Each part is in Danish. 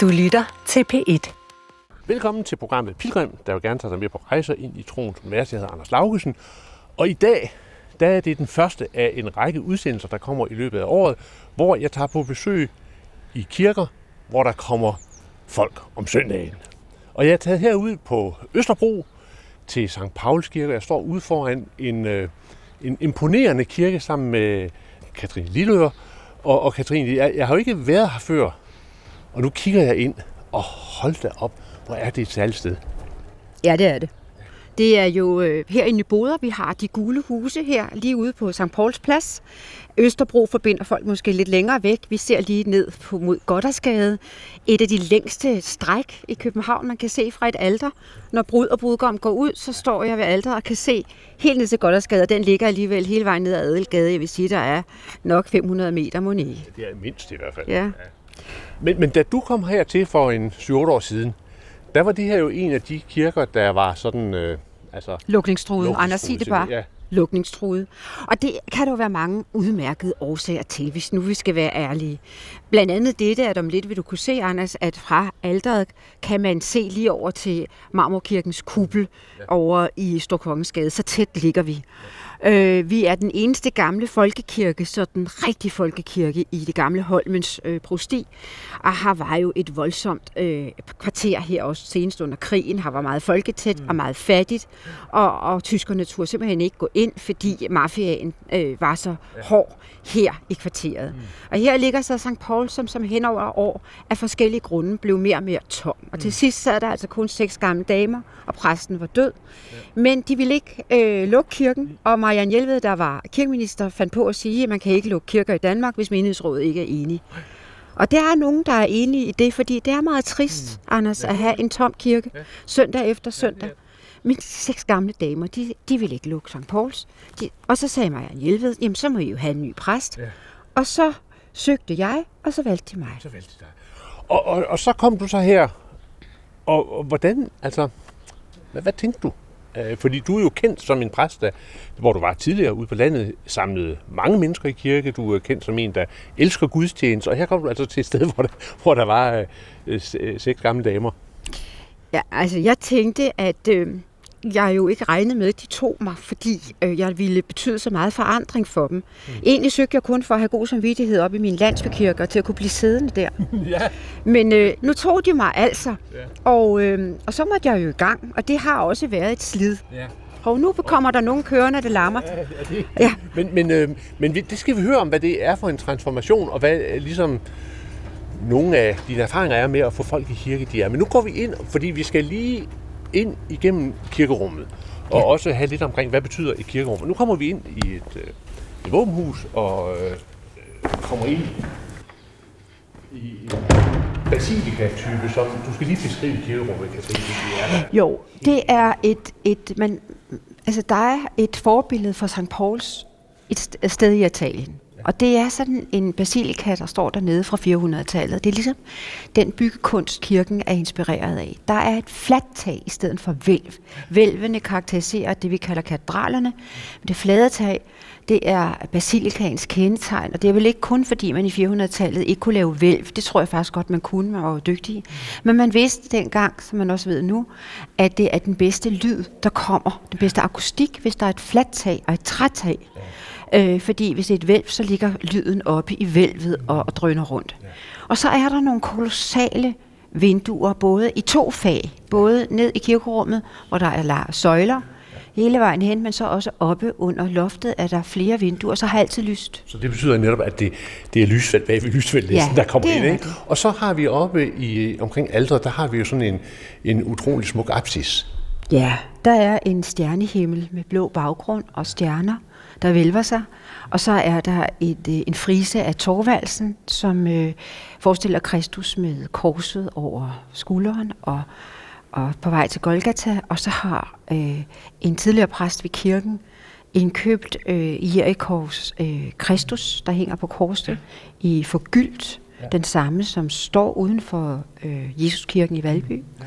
Du lytter til P1. Velkommen til programmet Pilgrim, der vil gerne tage dig med på rejser ind i troens univers. Jeg hedder Anders Laugesen, og i dag der er det den første af en række udsendelser, der kommer i løbet af året, hvor jeg tager på besøg i kirker, hvor der kommer folk om søndagen. Og jeg er taget herud på Østerbro til St. Pauls Kirke. Jeg står ude foran en, øh, en imponerende kirke sammen med Katrine Lilleør. Og, og Katrine, jeg, jeg har jo ikke været her før, og nu kigger jeg ind, og hold da op, hvor er det et særligt sted. Ja, det er det. Det er jo øh, her i Nyboder, vi har de gule huse her, lige ude på St. Pauls Plads. Østerbro forbinder folk måske lidt længere væk. Vi ser lige ned på, mod Goddersgade. Et af de længste stræk i København, man kan se fra et alter. Når brud og brudgom går ud, så står jeg ved alteret og kan se helt ned til Goddersgade. Den ligger alligevel hele vejen ned ad Adelgade. Jeg vil sige, der er nok 500 meter, må Det er mindst i hvert fald. Ja. Men, men da du kom hertil for en 7-8 år siden, der var det her jo en af de kirker, der var sådan... Øh, altså, Lukningstruede. Anders, sig det bare. Ja. lukningstruede. Og det kan der jo være mange udmærkede årsager til, hvis nu vi skal være ærlige. Blandt andet dette, at om lidt vil du kunne se, Anders, at fra alderet kan man se lige over til Marmorkirkens kuppel over i Storkongensgade. Så tæt ligger vi. Øh, vi er den eneste gamle folkekirke, så den rigtige folkekirke i det gamle Holmens øh, prosti. Og her var jo et voldsomt øh, kvarter her også senest under krigen. Her var meget folketæt mm. og meget fattigt. Og, og tyskerne turde simpelthen ikke gå ind, fordi mafiaen øh, var så ja. hård her i kvarteret. Mm. Og her ligger så St. Paul, som, som hen over år af forskellige grunde blev mere og mere tom. Og til mm. sidst sad der altså kun seks gamle damer, og præsten var død. Ja. Men de ville ikke øh, lukke kirken, og Marianne Hjelved, der var kirkeminister, fandt på at sige, at man kan ikke lukke kirker i Danmark, hvis menighedsrådet ikke er enige. Og der er nogen, der er enige i det, fordi det er meget trist, mm. Anders, at have en tom kirke ja. søndag efter søndag. Ja, Men de seks gamle damer, de, de ville ikke lukke St. Pauls. De, og så sagde Marianne Hjelved, jamen så må I jo have en ny præst. Ja. Og så søgte jeg, og så valgte de mig. Så valgte de dig. Og, og, og så kom du så her, og, og hvordan, altså, hvad, hvad tænkte du? Øh, fordi du er jo kendt som en præst, der, hvor du var tidligere ude på landet, samlede mange mennesker i kirke. Du er kendt som en, der elsker gudstjeneste. Og her kom du altså til et sted, hvor der, hvor der var øh, seks gamle damer. Ja, altså jeg tænkte, at øh, jeg jo ikke regnede med, at de tog mig, fordi øh, jeg ville betyde så meget forandring for dem. Mm. Egentlig søgte jeg kun for at have god samvittighed op i min landsbykirke, til at kunne blive siddende der. ja. Men øh, nu tog de mig altså, ja. og, øh, og så måtte jeg jo i gang, og det har også været et slid. Ja. Og nu kommer der nogle kørende, der larmer. Ja, det. ja. Men, men, øh, men det skal vi høre om, hvad det er for en transformation, og hvad øh, ligesom nogle af dine erfaringer er med at få folk i kirke, de er. Men nu går vi ind, fordi vi skal lige ind igennem kirkerummet, og ja. også have lidt omkring, hvad betyder et kirkerum. Nu kommer vi ind i et, øh, et våbenhus, og øh, kommer ind i basilika-type, som du skal lige beskrive kirkerummet, kan se, det er. Jo, det er et, et man, altså der er et forbillede for St. Pauls et sted i Italien. Og det er sådan en basilika, der står dernede fra 400-tallet. Det er ligesom den byggekunst, kirken er inspireret af. Der er et fladt tag i stedet for vælv. Vælvene karakteriserer det, vi kalder katedralerne. Men Det flade tag, det er basilikaens kendetegn, og det er vel ikke kun fordi, man i 400-tallet ikke kunne lave vælv. Det tror jeg faktisk godt, man kunne, man var dygtig. Men man vidste dengang, som man også ved nu, at det er den bedste lyd, der kommer. Den bedste akustik, hvis der er et fladt tag og et trætag. Øh, fordi hvis det er et vælv, så ligger lyden oppe i vælvet og, og drøner rundt. Og så er der nogle kolossale vinduer, både i to fag. Både ned i kirkerummet, hvor der er søjler, hele vejen hen, men så også oppe under loftet er der flere vinduer, så har altid lyst. Så det betyder netop, at det, det er lysfelt bag ved lysfeltet, ja, der kommer ind. Ikke? Og så har vi oppe i, omkring aldret, der har vi jo sådan en, en utrolig smuk apsis. Ja, der er en stjernehimmel med blå baggrund og stjerner der vælver sig. Og så er der et, øh, en frise af Torvaldsen, som øh, forestiller Kristus med korset over skulderen og, og på vej til Golgata. Og så har øh, en tidligere præst ved kirken indkøbt øh, Jerichos øh, Kristus, der hænger på korset i forgyldt. Ja. Den samme, som står uden for øh, Jesuskirken i Valby. Ja.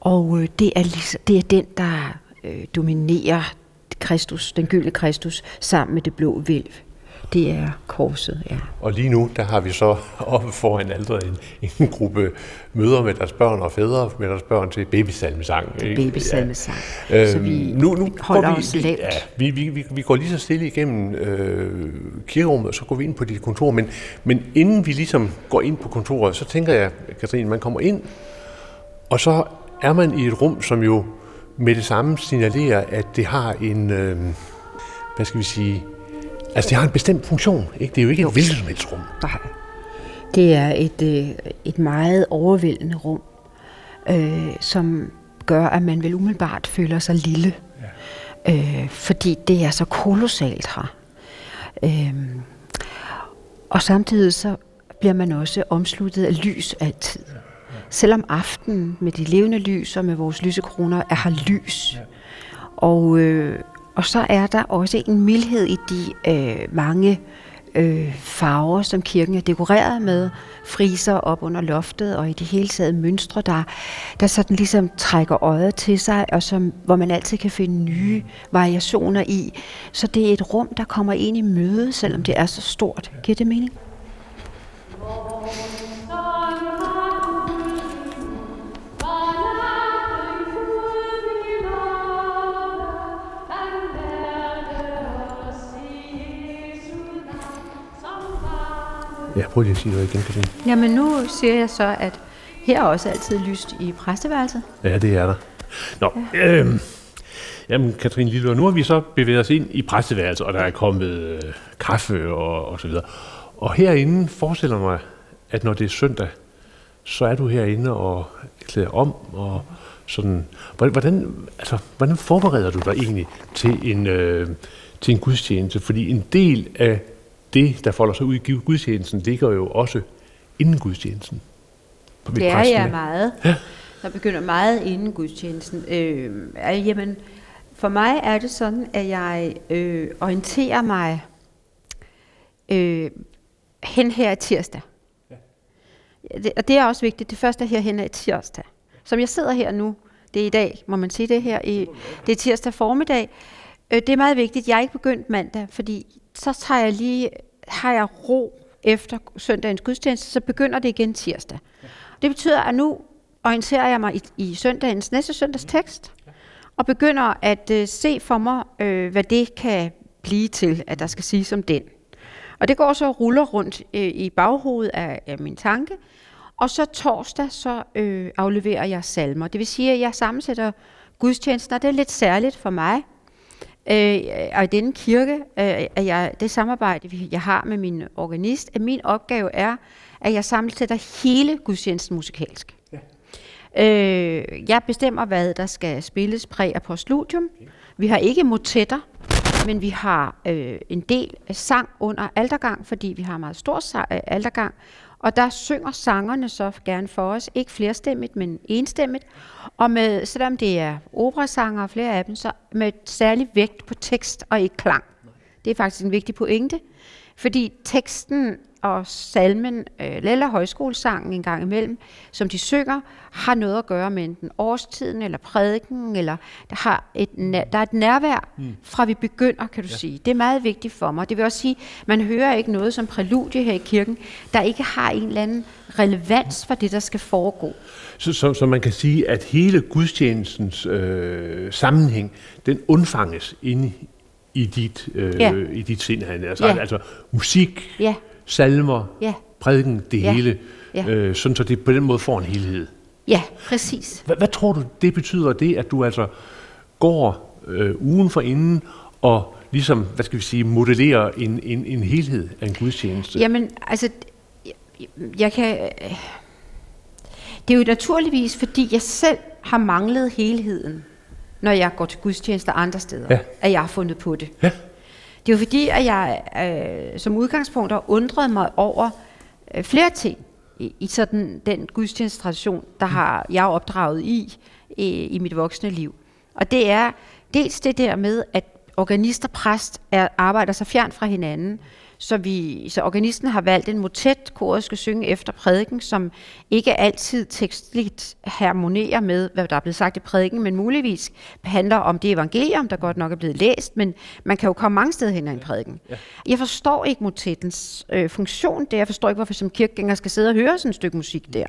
Og øh, det, er ligesom, det er den, der øh, dominerer Kristus, den gyldne Kristus, sammen med det blå vælv. Det er korset, ja. Og lige nu, der har vi så oppe foran alderet en, en gruppe møder med deres børn og fædre med deres børn til babysalmesang. Babysalmesang. Ja. Så vi nu, nu holder vi, os lavt. Ja, vi, vi, vi, vi går lige så stille igennem øh, kirkerummet, og så går vi ind på dit kontor. Men, men inden vi ligesom går ind på kontoret, så tænker jeg, Katrine, man kommer ind, og så er man i et rum, som jo med det samme signalerer, at det har en, øh, hvad skal vi sige, altså det har en bestemt funktion. Ikke? Det er jo ikke et hvilket som helst rum. Nej. Det er et, øh, et meget overvældende rum, øh, som gør, at man vel umiddelbart føler sig lille. Ja. Øh, fordi det er så kolossalt her. Øh, og samtidig så bliver man også omsluttet af lys altid. Ja. Selvom aftenen med de levende lys og med vores lysekroner er her lys. Ja. Og, øh, og så er der også en mildhed i de øh, mange øh, farver, som kirken er dekoreret med, friser op under loftet, og i det hele taget mønstre, der, der sådan ligesom trækker øjet til sig, og som, hvor man altid kan finde nye variationer i. Så det er et rum, der kommer ind i møde, selvom det er så stort. Giver det mening? Ja, prøv lige at sige noget igen, Katrine. Jamen nu siger jeg så, at her er også altid lyst i præsteværelset. Ja, det er der. Nå, ja. øhm, jamen Katrine Lille, nu har vi så bevæget os ind i præsteværelset, og der er kommet øh, kaffe og, og så videre. Og herinde forestiller mig, at når det er søndag, så er du herinde og klæder om, og sådan, hvordan, altså, hvordan forbereder du dig egentlig til en, øh, til en gudstjeneste? Fordi en del af det, der folder sig ud i gudstjenesten, ligger jo også inden gudstjenesten. Det er jeg meget. Ja. Der begynder meget inden gudstjenesten. Øh, jamen, for mig er det sådan, at jeg øh, orienterer mig øh, hen her i tirsdag. Ja. Det, og det er også vigtigt. Det første er her hen i tirsdag. Som jeg sidder her nu, det er i dag, må man sige det her, i, det er tirsdag formiddag. Øh, det er meget vigtigt. Jeg er ikke begyndt mandag, fordi så tager jeg lige, har jeg ro efter søndagens gudstjeneste, så begynder det igen tirsdag. Det betyder, at nu orienterer jeg mig i, i søndagens næste søndags tekst, og begynder at øh, se for mig, øh, hvad det kan blive til, at der skal siges om den. Og det går så og ruller rundt øh, i baghovedet af, af min tanke, og så torsdag, så øh, afleverer jeg salmer. Det vil sige, at jeg sammensætter gudstjenesten, og det er lidt særligt for mig, Øh, og i denne kirke, øh, at jeg, det samarbejde, jeg har med min organist, at min opgave er, at jeg sammensætter hele gudstjenesten musikalsk. Ja. Øh, jeg bestemmer, hvad der skal spilles præ- og postludium. Okay. Vi har ikke motetter, men vi har øh, en del sang under aldergang, fordi vi har meget stor øh, aldergang. Og der synger sangerne så gerne for os, ikke flerstemmigt, men enstemmigt. Og med, selvom det er operasanger og flere af dem, så med særlig vægt på tekst og ikke klang. Det er faktisk en vigtig pointe, fordi teksten og salmen, øh, eller højskolesangen en gang imellem, som de synger, har noget at gøre med enten årstiden eller prædiken, eller der, har et, der er et nærvær mm. fra vi begynder, kan du ja. sige. Det er meget vigtigt for mig. Det vil også sige, man hører ikke noget som præludie her i kirken, der ikke har en eller anden relevans for det, der skal foregå. Så, så, så man kan sige, at hele gudstjenestens øh, sammenhæng, den undfanges inde i dit, øh, ja. i dit sind. Altså, ja. altså musik, ja salmer, ja. prædiken, det ja. hele, ja. Øh, sådan så det på den måde får en helhed. Ja, præcis. Hvad, hvad tror du, det betyder det, at du altså går øh, ugen for inden og ligesom, hvad skal vi sige, modellerer en, en, en helhed af en gudstjeneste? Jamen, altså, jeg, jeg kan... Det er jo naturligvis, fordi jeg selv har manglet helheden, når jeg går til gudstjenester andre steder, ja. at jeg har fundet på det. Ja. Det er jo fordi, at jeg øh, som udgangspunkt har undret mig over øh, flere ting i, i sådan den gudstjenesttradition, der har jeg opdraget i, i i mit voksne liv. Og det er dels det der med at organist og præst er, arbejder så fjernt fra hinanden, så, vi, så organisten har valgt en motet, koret skal synge efter prædiken, som ikke altid tekstligt harmonerer med, hvad der er blevet sagt i prædiken, men muligvis handler om det evangelium, der godt nok er blevet læst, men man kan jo komme mange steder hen i en prædiken. Ja. Jeg forstår ikke motettens øh, funktion der. Jeg forstår ikke, hvorfor som kirkegænger skal sidde og høre sådan et stykke musik der.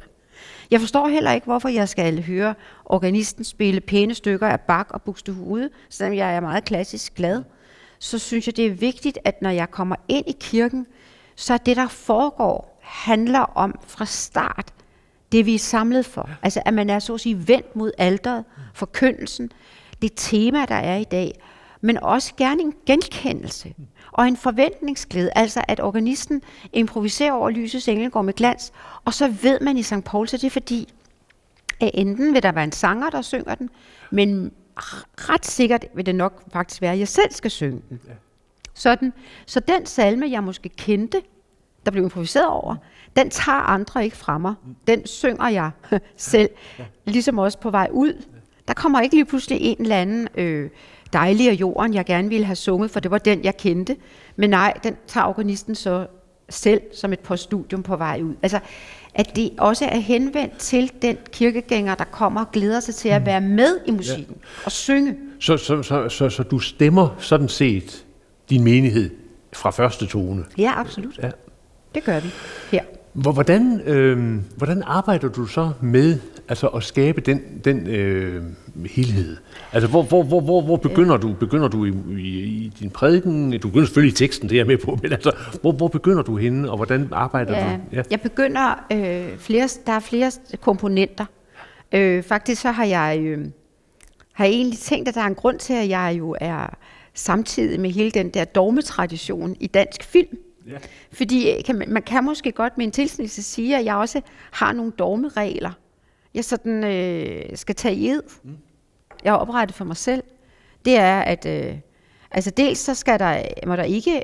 Jeg forstår heller ikke, hvorfor jeg skal høre organisten spille pæne stykker af Bach og Buxtehude, selvom jeg er meget klassisk glad så synes jeg, det er vigtigt, at når jeg kommer ind i kirken, så er det, der foregår, handler om fra start det, vi er samlet for. Ja. Altså, at man er så at sige vendt mod alderet, forkyndelsen, det tema, der er i dag, men også gerne en genkendelse og en forventningsglæde, altså at organisten improviserer over lysets engel går med glans, og så ved man i St. Paul, så det er fordi, at enten vil der være en sanger, der synger den, men ret sikkert vil det nok faktisk være, at jeg selv skal synge den. Ja. Sådan. Så den salme, jeg måske kendte, der blev improviseret over, den tager andre ikke fra mig. Den synger jeg selv, ja. ligesom også på vej ud. Der kommer ikke lige pludselig en eller anden øh, dejlig af jorden, jeg gerne ville have sunget, for det var den, jeg kendte. Men nej, den tager organisten så selv som et poststudium på vej ud. Altså, at det også er henvendt til den kirkegænger, der kommer og glæder sig til at være med i musikken ja. og synge. Så, så, så, så, så du stemmer sådan set din menighed fra første tone? Ja, absolut. Ja. Det gør vi her. Hvordan, øh, hvordan arbejder du så med altså at skabe den, den øh, helhed? Altså, hvor, hvor, hvor, hvor, hvor begynder du? Begynder du i, i, i din prædiken? Du begynder selvfølgelig i teksten, det er jeg med på, men altså, hvor, hvor begynder du henne, og hvordan arbejder ja, du? Ja. Jeg begynder, øh, flere, der er flere komponenter. Øh, faktisk så har jeg, øh, har jeg egentlig tænkt, at der er en grund til, at jeg jo er samtidig med hele den der dogmetradition i dansk film. Ja. Fordi øh, kan man, man kan måske godt med en tilsnelse sige, at jeg også har nogle dogmeregler, jeg sådan øh, skal tage i ed. Mm. Jeg har oprettet for mig selv. Det er, at øh, altså dels så skal der, må der ikke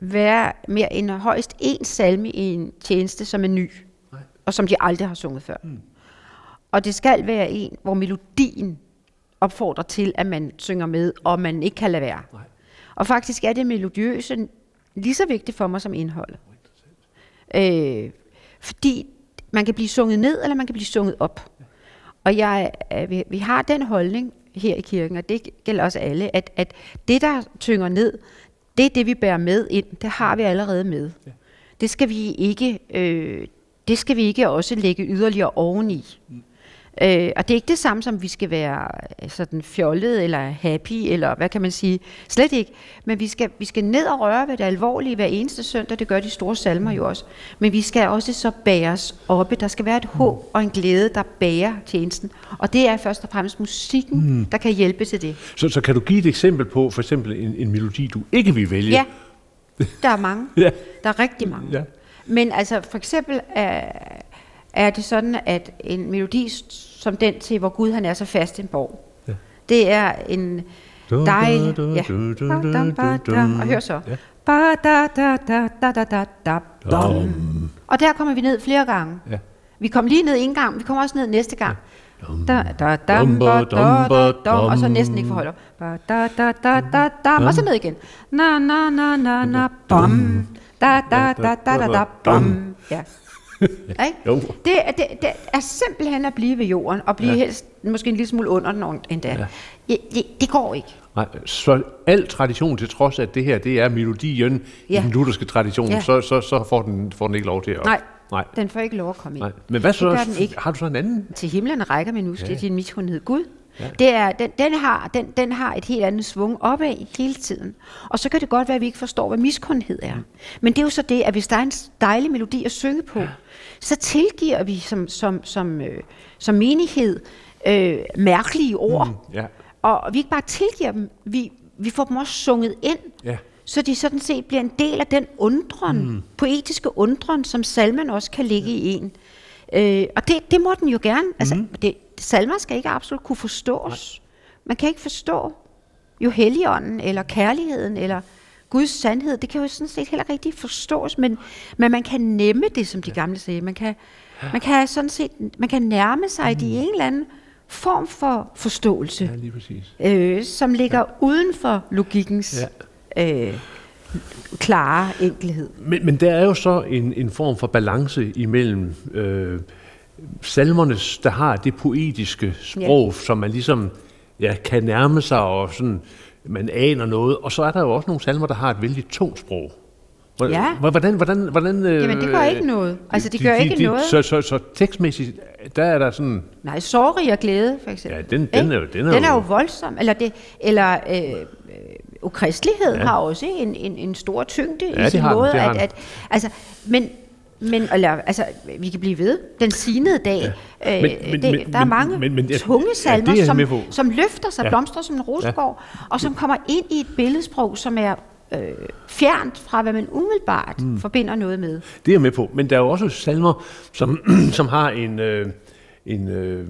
være mere end højst én salme i en tjeneste, som er ny, Nej. og som de aldrig har sunget før. Mm. Og det skal være en, hvor melodien opfordrer til, at man synger med, og man ikke kan lade være. Nej. Og faktisk er det melodiøse lige så vigtigt for mig som indholdet. Øh, fordi man kan blive sunget ned, eller man kan blive sunget op. Og jeg, øh, vi, vi har den holdning her i kirken, og det gælder også alle, at, at det, der tynger ned, det er det, vi bærer med ind. Det har vi allerede med. Det skal vi ikke, øh, det skal vi ikke også lægge yderligere oveni. Mm. Øh, og det er ikke det samme som, vi skal være øh, sådan fjollet eller happy, eller hvad kan man sige. Slet ikke. Men vi skal, vi skal ned og røre ved det alvorlige hver eneste søndag. Det gør de store salmer jo også. Men vi skal også så bæres oppe. Der skal være et håb og en glæde, der bærer tjenesten. Og det er først og fremmest musikken, mm. der kan hjælpe til det. Så, så kan du give et eksempel på for eksempel en, en melodi, du ikke vil vælge? Ja, der er mange. ja. Der er rigtig mange. Ja. Men altså for eksempel... Øh, er det sådan, at en melodi som den til, hvor Gud han er så fast en borg, ja. det er en dejlig... Ja. Og hør så. Og der kommer vi ned flere gange. Ja. Vi kommer lige ned en gang, vi kommer også ned næste gang. Da, da, da, da, da, da, og så næsten ikke forholder. Da, da, da, da, da, da, og så ned igen. Na, na, na, na, na, bam. Da, da, da, da, da, da, bam. Ja. Ikke? jo. Det, det, det er simpelthen at blive ved jorden, og blive ja. helst måske en lille smule under den endda. Ja. Det, det, det går ikke. Nej, så al tradition til trods at det her det er melodien ja. i den lutherske tradition, ja. så, så, så får, den, får den ikke lov til at... Nej, Nej. den får ikke lov at komme ind. Nej. Men hvad så? Den ikke. Har du så en anden? Til himlen rækker min nu, ja. din miskundhed Gud. Ja. Det er, den, den, har, den, den har et helt andet svung opad hele tiden. Og så kan det godt være, at vi ikke forstår, hvad miskundhed er. Mm. Men det er jo så det, at hvis der er en dejlig melodi at synge på, ja. så tilgiver vi som, som, som, øh, som menighed øh, mærkelige ord. Mm, ja. Og vi ikke bare tilgiver dem, vi, vi får dem også sunget ind. Ja så de sådan set bliver en del af den undren, mm. poetiske undren, som salmen også kan ligge ja. i en. Øh, og det, det må den jo gerne. Altså, mm. det, salmer skal ikke absolut kunne forstås. Nej. Man kan ikke forstå jo helligånden, eller kærligheden, eller Guds sandhed. Det kan jo sådan set heller rigtig forstås, men, men man kan nemme det, som de gamle sagde. Man kan, man kan sådan set man kan nærme sig mm. det i en eller anden form for forståelse, Ja, lige præcis. øh, som ligger ja. uden for logikkens Ja. øh, klare enkelhed. Men, men der er jo så en, en form for balance imellem øh, salmernes, der har det poetiske sprog, ja. som man ligesom ja, kan nærme sig, og sådan, man aner noget. Og så er der jo også nogle salmer, der har et vældig tungt sprog. Hvor- Ja. hvor- Hvordan, hvordan, hvordan, øh, Jamen, det gør ikke noget. Altså, det gør ikke noget. Så, så, så tekstmæssigt, der er der sådan... Nej, sorg og glæde, for eksempel. Ja, den- den er jo- den er den er jo- voldsom. Eller, det, eller øh, øh, ukristelighed Ja. har også en, en, en stor tyngde Ja, i sin har den, måde. har at, den. at, altså, men, men eller, altså, vi kan blive ved. Den sinede dag. Ja. Øh, Men- det, men- der er mange men- men- ja, tunge ja, salmer, er jeg som, som løfter sig, Ja. ja. blomstrer som en rosegård, og som kommer ind i et billedsprog, som er øh, fjernt fra, hvad man umiddelbart mm. forbinder noget med. Det er jeg med på. Men der er jo også salmer, som, som har en, øh, en, øh,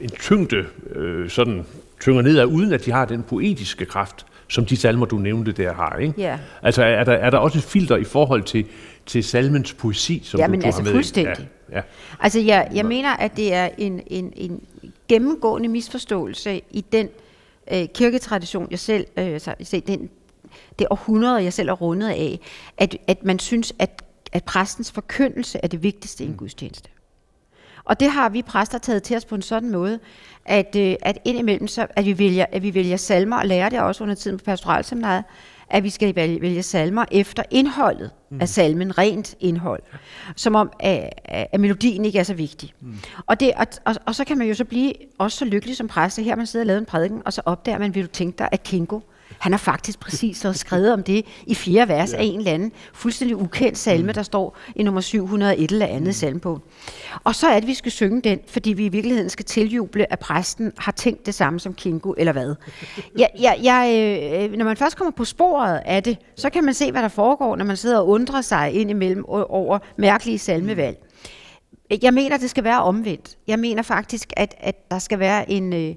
en tyngde, øh, sådan tynger nedad, uden at de har den poetiske kraft, som de salmer, du nævnte der har. Ikke? Ja. Altså er der, er der også et filter i forhold til, til salmens poesi, som Ja, du, men du altså har med? fuldstændig. Ja, ja. Altså, jeg, jeg mener, at det er en, en, en gennemgående misforståelse i den øh, kirketradition, jeg selv, øh, se, den, det århundrede, jeg selv er rundet af, at, at man synes, at, at præstens forkyndelse er det vigtigste i en gudstjeneste. Og det har vi præster taget til os på en sådan måde, at, øh, at indimellem, så, at, vi vælger, at vi vælger salmer, og lærer det også under tiden på pastoralseminaret, at vi skal vælge, vælge salmer efter indholdet mm. af salmen, rent indhold. Som om, at, at melodien ikke er så vigtig. Mm. Og, det, og, og, og så kan man jo så blive også så lykkelig som præst, her man sidder og lavet en prædiken, og så opdager man, vil du tænke dig, at Kingo, han har faktisk præcis så skrevet om det i fire vers ja. af en eller anden fuldstændig ukendt salme, mm. der står i nummer 701 eller andet mm. salme på. Og så er det, vi skal synge den, fordi vi i virkeligheden skal tiljuble, at præsten har tænkt det samme som Kingo, eller hvad. Jeg, jeg, jeg, øh, når man først kommer på sporet af det, så kan man se, hvad der foregår, når man sidder og undrer sig ind imellem over mærkelige salmevalg. Jeg mener, det skal være omvendt. Jeg mener faktisk, at, at der skal være en... Øh,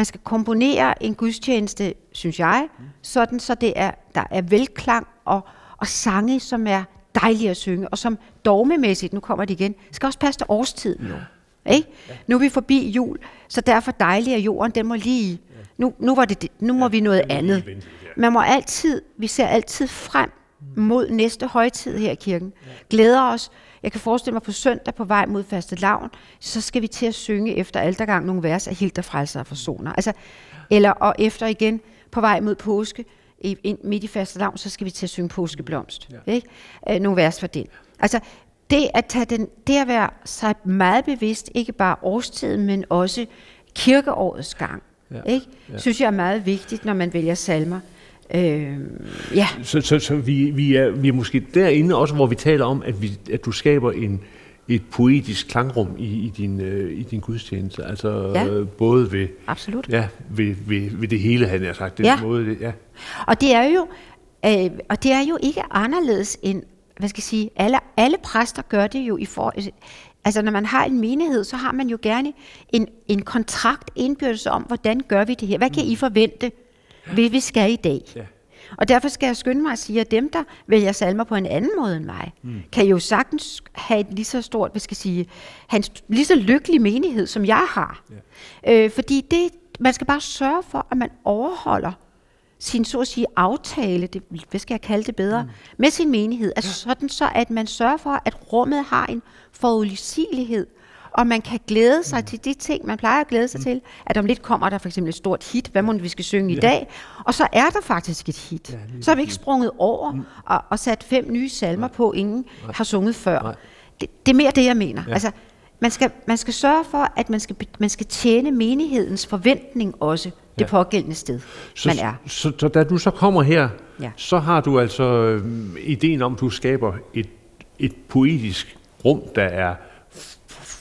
man skal komponere en gudstjeneste, synes jeg, sådan så det er, der er velklang og, og sange, som er dejlige at synge, og som dogmemæssigt, nu kommer det igen, skal også passe til årstiden nu. Ikke? Nu er vi forbi jul, så derfor dejlig at jorden, den må lige... Nu, nu, var det, det- nu må vi noget andet. Man må altid, vi ser altid frem mod næste højtid her i kirken. Glæder os. Jeg kan forestille mig på søndag på vej mod faste lavn, så skal vi til at synge efter altergang nogle vers af Hilda Frelser og Forsoner. Altså, eller og efter igen på vej mod påske, ind, midt i faste lavn, så skal vi til at synge påskeblomst. Ja. Ikke? Øh, nogle vers for den. Altså, det at, tage den, det at være sig meget bevidst, ikke bare årstiden, men også kirkeårets gang, ja. Ikke? Ja. synes jeg er meget vigtigt, når man vælger salmer. Øh, ja. Så, så, så vi, vi, er, vi er måske derinde også, hvor vi taler om, at, vi, at du skaber en, et poetisk klangrum i, i, din, øh, i din gudstjeneste. Altså Ja. øh, både ved, Absolut. ja, ved, ved, ved det hele, han har sagt. Den Ja. måde, det, ja. Og det er jo, øh, og det er jo ikke anderledes end, hvad skal jeg sige, alle, alle præster gør det jo i for, altså når man har en menighed, så har man jo gerne en, en kontrakt indbyrdes om, hvordan gør vi det her? Hvad kan I forvente, hvad vi skal i dag? Ja. Og derfor skal jeg skynde mig at sige, at dem, der vælger salmer på en anden måde end mig, mm. kan jo sagtens have et lige så stort, hvad skal jeg sige, st- lige så lykkelig menighed, som jeg har. Ja. Øh, fordi det, man skal bare sørge for, at man overholder sin så at sige aftale, det, hvad skal jeg kalde det bedre, mm. med sin menighed. Altså sådan så, at man sørger for, at rummet har en forudsigelighed, og man kan glæde sig mm. til de ting, man plejer at glæde sig mm. til. At om lidt kommer der for eksempel et stort hit, hvad må vi skal synge ja. i dag, og så er der faktisk et hit. Ja, så har vi ikke sprunget over mm. og, og sat fem nye salmer Nej. på, ingen Nej. har sunget før. Nej. Det, det er mere det, jeg mener. Ja. Altså, man skal, man skal sørge for, at man skal, man skal tjene menighedens forventning også, det pågældende sted, Så, man er. Så, så da du så kommer her, Ja. så har du altså øh, ideen om, at du skaber et, et poetisk rum, der er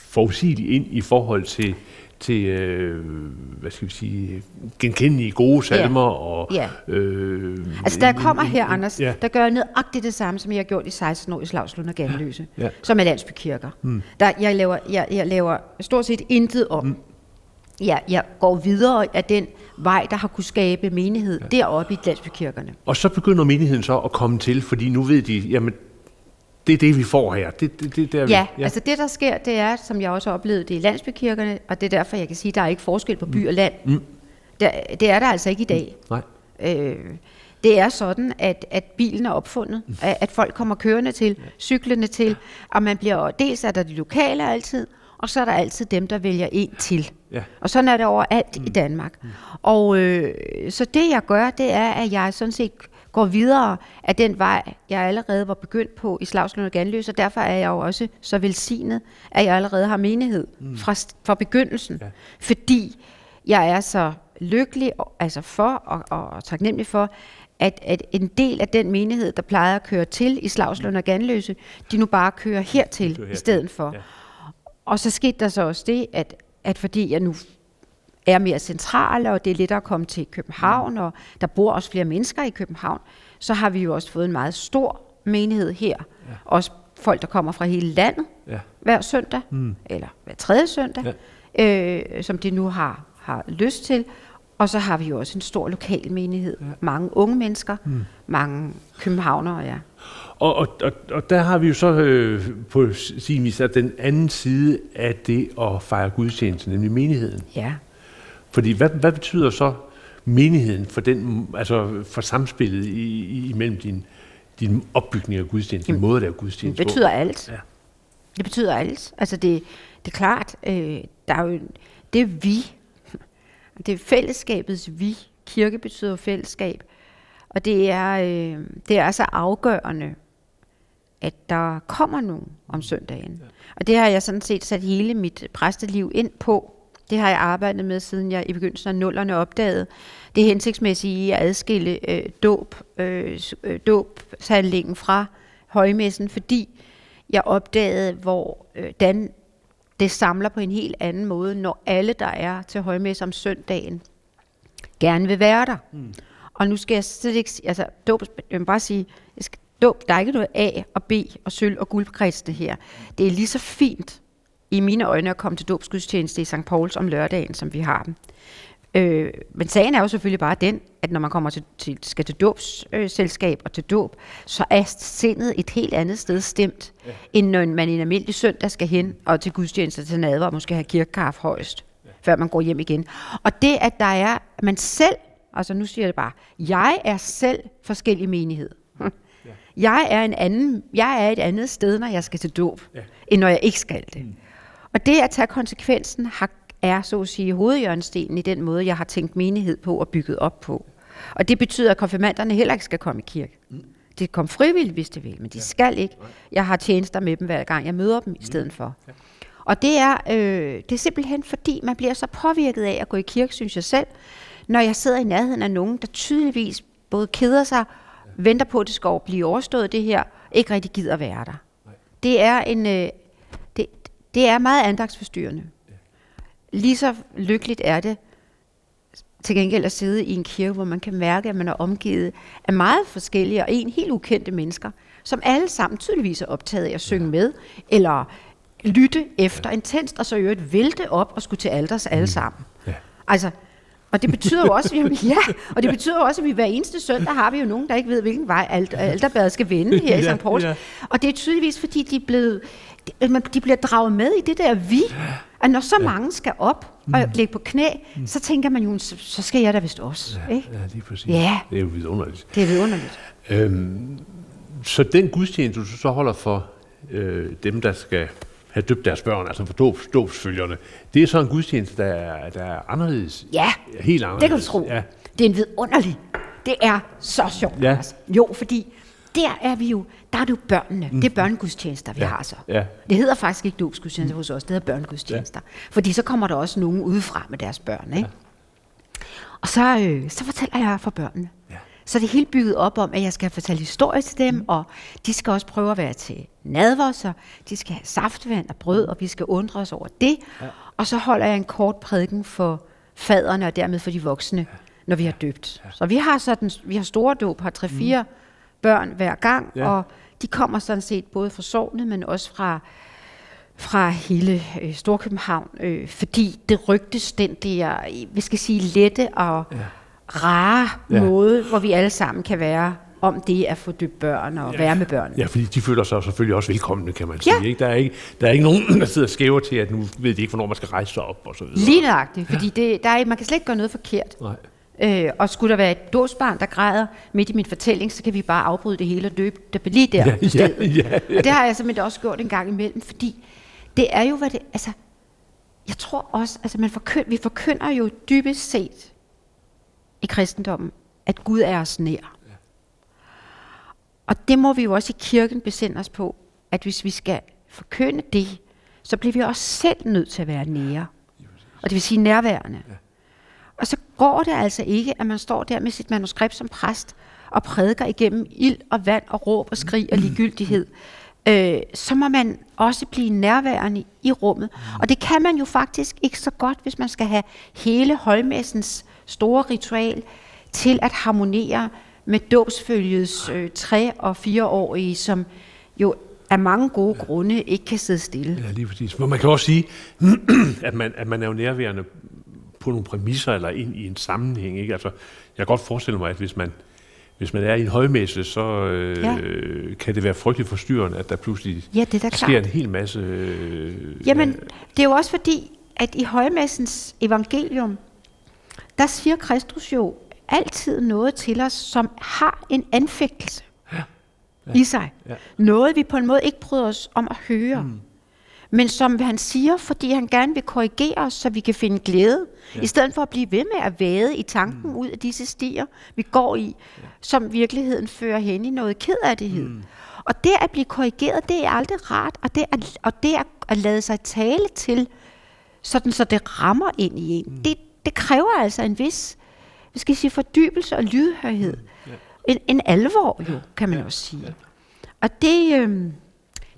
f- forudsigeligt ind i forhold til, til øh, hvad skal vi sige, genkendelige gode salmer. Og, Ja. Øh, Altså, en- kommer her, Anders, Ja. der gør jeg nøjagtigt det samme, som jeg har gjort i 16 år i Slagslund og Ganløse, Ja. ja. som er landsbykirker. Mm. Der, jeg, laver, jeg, jeg laver stort set intet om. Mm. Jeg, jeg går videre af den vej, der har kunne skabe menighed ja. deroppe i landsbykirkerne. Og så begynder menigheden så at komme til, fordi nu ved de, jamen, det er det, vi får her. Det, det, det, der, ja, ja, altså det, der sker, det er, som jeg også har oplevet det i landsbykirkerne, og det er derfor, jeg kan sige, at der er ikke forskel på by og land. Mm. Det, det er der altså ikke i dag. Mm. Nej. Øh, det er sådan, at, at bilen er opfundet, mm. at, at folk kommer kørende til, cyklerne til, og man bliver, dels er der de lokale altid, og så er der altid dem, der vælger en til. Ja. Og sådan er det overalt mm. i Danmark. Mm. Og øh, så det jeg gør, det er, at jeg sådan set går videre af den vej, jeg allerede var begyndt på i Slagslund og Ganløs, og derfor er jeg jo også så velsignet, at jeg allerede har menighed mm. fra, fra begyndelsen. Ja. Fordi jeg er så lykkelig altså for og, og taknemmelig for, at, at en del af den menighed, der plejer at køre til i Slagslund og Ganløse, de nu bare kører hertil kører her i stedet for. Ja. Og så skete der så også det, at, at fordi jeg nu er mere central, og det er lettere at komme til København, og der bor også flere mennesker i København, så har vi jo også fået en meget stor menighed her. Ja. Også folk, der kommer fra hele landet ja. hver søndag, mm. eller hver tredje søndag, ja. øh, som de nu har, har lyst til. Og så har vi jo også en stor lokal menighed. Ja. Mange unge mennesker, mm. mange københavnere, ja. Og, og, og, og der har vi jo så øh, på sin vis den anden side af det at fejre gudstjeneste, nemlig menigheden. Ja. Fordi hvad, hvad betyder så menigheden for, den, altså for samspillet i, i, imellem din, din opbygning af gudstjeneste, din måde at lave gudstjeneste Det betyder alt. Ja. Det betyder alt. Altså det, det er klart, øh, der er jo, det er vi. Det er fællesskabets vi. Kirke betyder fællesskab. Og det er, øh, det er altså afgørende, at der kommer nogen om søndagen. Ja. Og det har jeg sådan set sat hele mit præsteliv ind på. Det har jeg arbejdet med, siden jeg i begyndelsen af nullerne opdagede det hensigtsmæssige i at adskille øh, dåb, øh, øh dåbshandlingen fra højmessen, fordi jeg opdagede, hvor øh, det samler på en helt anden måde, når alle, der er til højmesse om søndagen, gerne vil være der. Mm. Og nu skal jeg slet ikke altså dåb, jeg vil bare sige, jeg skal, dåb, der er ikke noget A og B og sølv og guld på her. Det er lige så fint i mine øjne at komme til dåbsgudstjeneste i St. Pauls om lørdagen, som vi har dem. Øh, men sagen er jo selvfølgelig bare den, at når man kommer til, til skal til dåbsselskab øh, og til dåb, så er sindet et helt andet sted stemt, ja. end når man en almindelig søndag skal hen og til gudstjeneste til nadver og måske have kirkekaffe højst, ja. før man går hjem igen. Og det, at der er, at man selv, altså nu siger jeg det bare, jeg er selv forskellig menighed. Jeg er, en anden, jeg er et andet sted, når jeg skal til dåb, ja. end når jeg ikke skal det. Mm. Og det at tage konsekvensen har, er, så at sige, hovedjørnstenen i den måde, jeg har tænkt menighed på og bygget op på. Og det betyder, at konfirmanderne heller ikke skal komme i kirke. Mm. Det kom frivilligt, hvis det vil, men de ja. skal ikke. Jeg har tjenester med dem hver gang, jeg møder dem i stedet mm. for. Ja. Og det er, øh, det er simpelthen fordi, man bliver så påvirket af at gå i kirke, synes jeg selv, når jeg sidder i nærheden af nogen, der tydeligvis både keder sig, ja. venter på, at det skal blive overstået det her, ikke rigtig gider være der. Nej. Det er en, øh, det er meget andagsforstyrrende. Lige så lykkeligt er det til gengæld at sidde i en kirke, hvor man kan mærke, at man er omgivet af meget forskellige og en helt ukendte mennesker, som alle sammen tydeligvis er optaget af at synge med, eller lytte efter intenst, og så i øvrigt vælte op og skulle til alders alle mm. sammen. Ja. Altså, og det betyder jo også, at vi, ja, og det betyder også, at vi hver eneste søndag har vi jo nogen, der ikke ved, hvilken vej alterbadet skal vende her i St. Pauls. Ja, ja. Og det er tydeligvis, fordi de er blevet de bliver draget med i det der vi. At når så ja. mange skal op og mm. ligge på knæ, mm. så tænker man jo, så, skal jeg da vist også. Ja, ikke? ja lige præcis. Ja. Det er jo vidunderligt. Det er vidunderligt. Øhm, så den gudstjeneste, du så holder for øh, dem, der skal have døbt deres børn, altså for dobs, dobsfølgerne, det er så en gudstjeneste, der er, der er anderledes. Ja, helt anderledes. det kan du tro. Ja. Det er en vidunderlig. Det er så sjovt. Ja. Altså. Jo, fordi der er vi jo, der er det jo børnene. Mm. Det er børnegudstjenester, vi ja. har så. Ja. Det hedder faktisk ikke dåbsgudstjenester hos os, det hedder børnegudstjenester. Ja. Fordi så kommer der også nogen udefra med deres børn. Ikke? Ja. Og så, øh, så fortæller jeg for børnene. Ja. Så det er helt bygget op om, at jeg skal fortælle historie til dem, mm. og de skal også prøve at være til nadver, så de skal have saftvand og brød, og vi skal undre os over det. Ja. Og så holder jeg en kort prædiken for faderne, og dermed for de voksne, ja. når vi har døbt. Ja. Så vi har sådan, vi har store dåb, har tre-fire mm børn hver gang, ja. og de kommer sådan set både fra sovnet, men også fra, fra hele øh, Storkøbenhavn, øh, fordi det rygtes den der, vi skal sige, lette og ja. rare ja. måde, hvor vi alle sammen kan være om det at få døbt børn og Ja. være med børn. Ja, fordi de føler sig selvfølgelig også velkomne, kan man Ja. sige. Ikke? Der, er ikke, der er ikke nogen, der sidder skæver til, at nu ved de ikke, hvornår man skal rejse sig op og så videre. Lige nøjagtigt, fordi det, der er, man kan slet ikke gøre noget forkert. Nej. Øh, og skulle der være et dåsbarn, der græder midt i min fortælling, så kan vi bare afbryde det hele og døbe det lige der. Ja, på stedet. ja, ja, ja. Og det har jeg simpelthen også gjort en gang imellem, fordi det er jo, hvad det... Altså, jeg tror også, altså man forkynd, vi forkynder jo dybest set i kristendommen, at Gud er os nær. Og det må vi jo også i kirken besinde os på, at hvis vi skal forkynde det, så bliver vi også selv nødt til at være nære. Og det vil sige nærværende. Og så går det altså ikke, at man står der med sit manuskript som præst og prædiker igennem ild og vand og råb og skrig og ligegyldighed. Øh, så må man også blive nærværende i rummet. Og det kan man jo faktisk ikke så godt, hvis man skal have hele højmessens store ritual til at harmonere med dåbsfølgets øh, tre- og fireårige, som jo af mange gode grunde ikke kan sidde stille. Ja, lige præcis. Men man kan også sige, at man, at man er jo nærværende på nogle præmisser eller ind i en sammenhæng. Ikke? Altså, jeg kan godt forestille mig, at hvis man, hvis man er i en højmesse, så øh, Ja. ja. kan det være frygteligt forstyrrende, at der pludselig Ja, det er sker klart. en hel masse... Øh, Jamen, det er jo også fordi, at i højmessens evangelium, der siger Kristus jo altid noget til os, som har en anfægtelse ja. i sig. Ja. Noget, vi på en måde ikke bryder os om at høre. Mm. Men som han siger, fordi han gerne vil korrigere os, så vi kan finde glæde, ja. i stedet for at blive ved med at vade i tanken mm. ud af disse stier, vi går i, ja. som virkeligheden fører hen i noget kedattighed. Mm. Og det at blive korrigeret, det er aldrig rart, og det at, og det at, at lade sig tale til, sådan så det rammer ind i en, mm. det, det kræver altså en vis, hvad skal sige, fordybelse og lydhørhed. Mm. Ja. En, en alvor jo, kan man ja. også sige. Ja. Og det, øhm,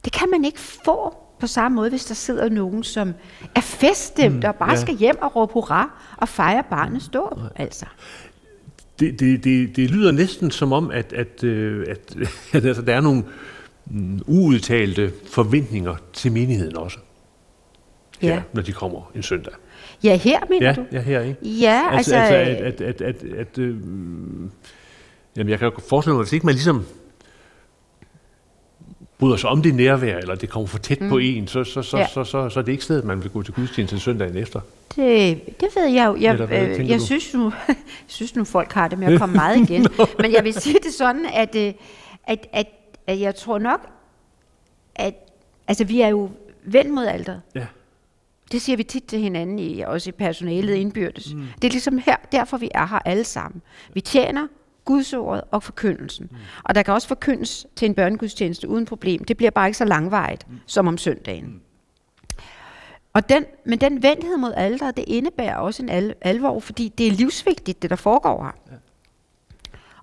det kan man ikke få på samme måde, hvis der sidder nogen, som er feststemte mm, og bare ja. skal hjem og råbe hurra og fejre barnets dåb. Altså. Det, det, det, det lyder næsten som om, at, at, øh, at, at altså, der er nogle mm, uudtalte forventninger til menigheden også. Ja. Her, når de kommer en søndag. Ja, her mener Ja, du? ja her, ikke? Ja, altså... altså, altså at, at, at, at, at øh, jamen, jeg kan jo forestille mig, hvis ikke man ligesom bryder sig om det nærvær, eller det kommer for tæt mm. på en, så, så, så, Ja. ja. så, så, så er det ikke stedet, man vil gå til gudstjeneste søndagen efter. Det, det ved jeg jo. Jeg, Eller hvad øh, jeg du? synes, nu, jeg synes nu, folk har det med at komme meget igen. Men jeg vil sige det sådan, at, øh, at, at, at jeg tror nok, at altså, vi er jo ven mod alderet. Ja. Det siger vi tit til hinanden, i, også i personalet indbyrdes. Mm. Det er ligesom her, derfor vi er her alle sammen. Vi tjener gudsordet og forkyndelsen. Mm. Og der kan også forkyndes til en børnegudstjeneste uden problem. Det bliver bare ikke så langvejt mm. som om søndagen. Mm. Og den, men den venlighed mod alderet, det indebærer også en al- alvor, fordi det er livsvigtigt, det der foregår her. Ja.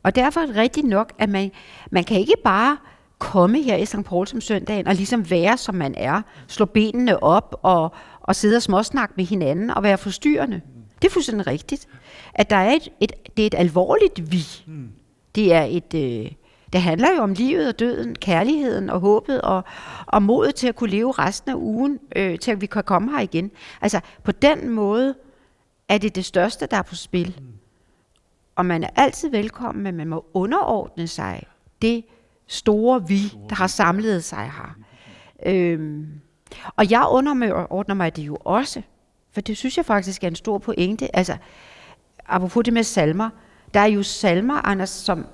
Og derfor er det rigtigt nok, at man, man kan ikke bare komme her i St. Pauls om søndagen og ligesom være, som man er, slå benene op og, og sidde og småsnakke med hinanden og være forstyrrende. Det er fuldstændig rigtigt. At der er et, et, det er et alvorligt vi. Det er et... Øh, det handler jo om livet og døden, kærligheden og håbet og, og modet til at kunne leve resten af ugen, øh, til at vi kan komme her igen. Altså på den måde er det det største, der er på spil. Og man er altid velkommen, men man må underordne sig det store vi, der har samlet sig her. Øhm, og jeg underordner mig det jo også, for det synes jeg faktisk er en stor pointe. Altså, apropos det med salmer, der er jo salmer, Anders, som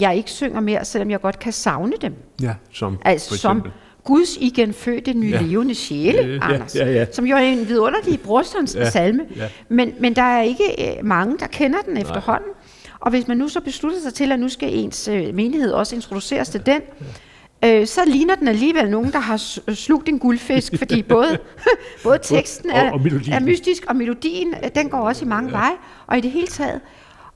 jeg ikke synger mere, selvom jeg godt kan savne dem. Ja, som Altså for som. Guds igen nye ja. Ja. levende sjæle, Ja, ja, Anders. ja, ja. Som jo er en vidunderlig brorstens Ja, salme. ja. Men, men der er ikke øh, mange, der kender den efterhånden. Og hvis man nu så beslutter sig til, at nu skal ens øh, menighed også introduceres til den, øh, så ligner den alligevel nogen, der har slugt en guldfisk, fordi både, både teksten er, og er mystisk, og melodien, øh, den går også i mange ja. veje, og i det hele taget.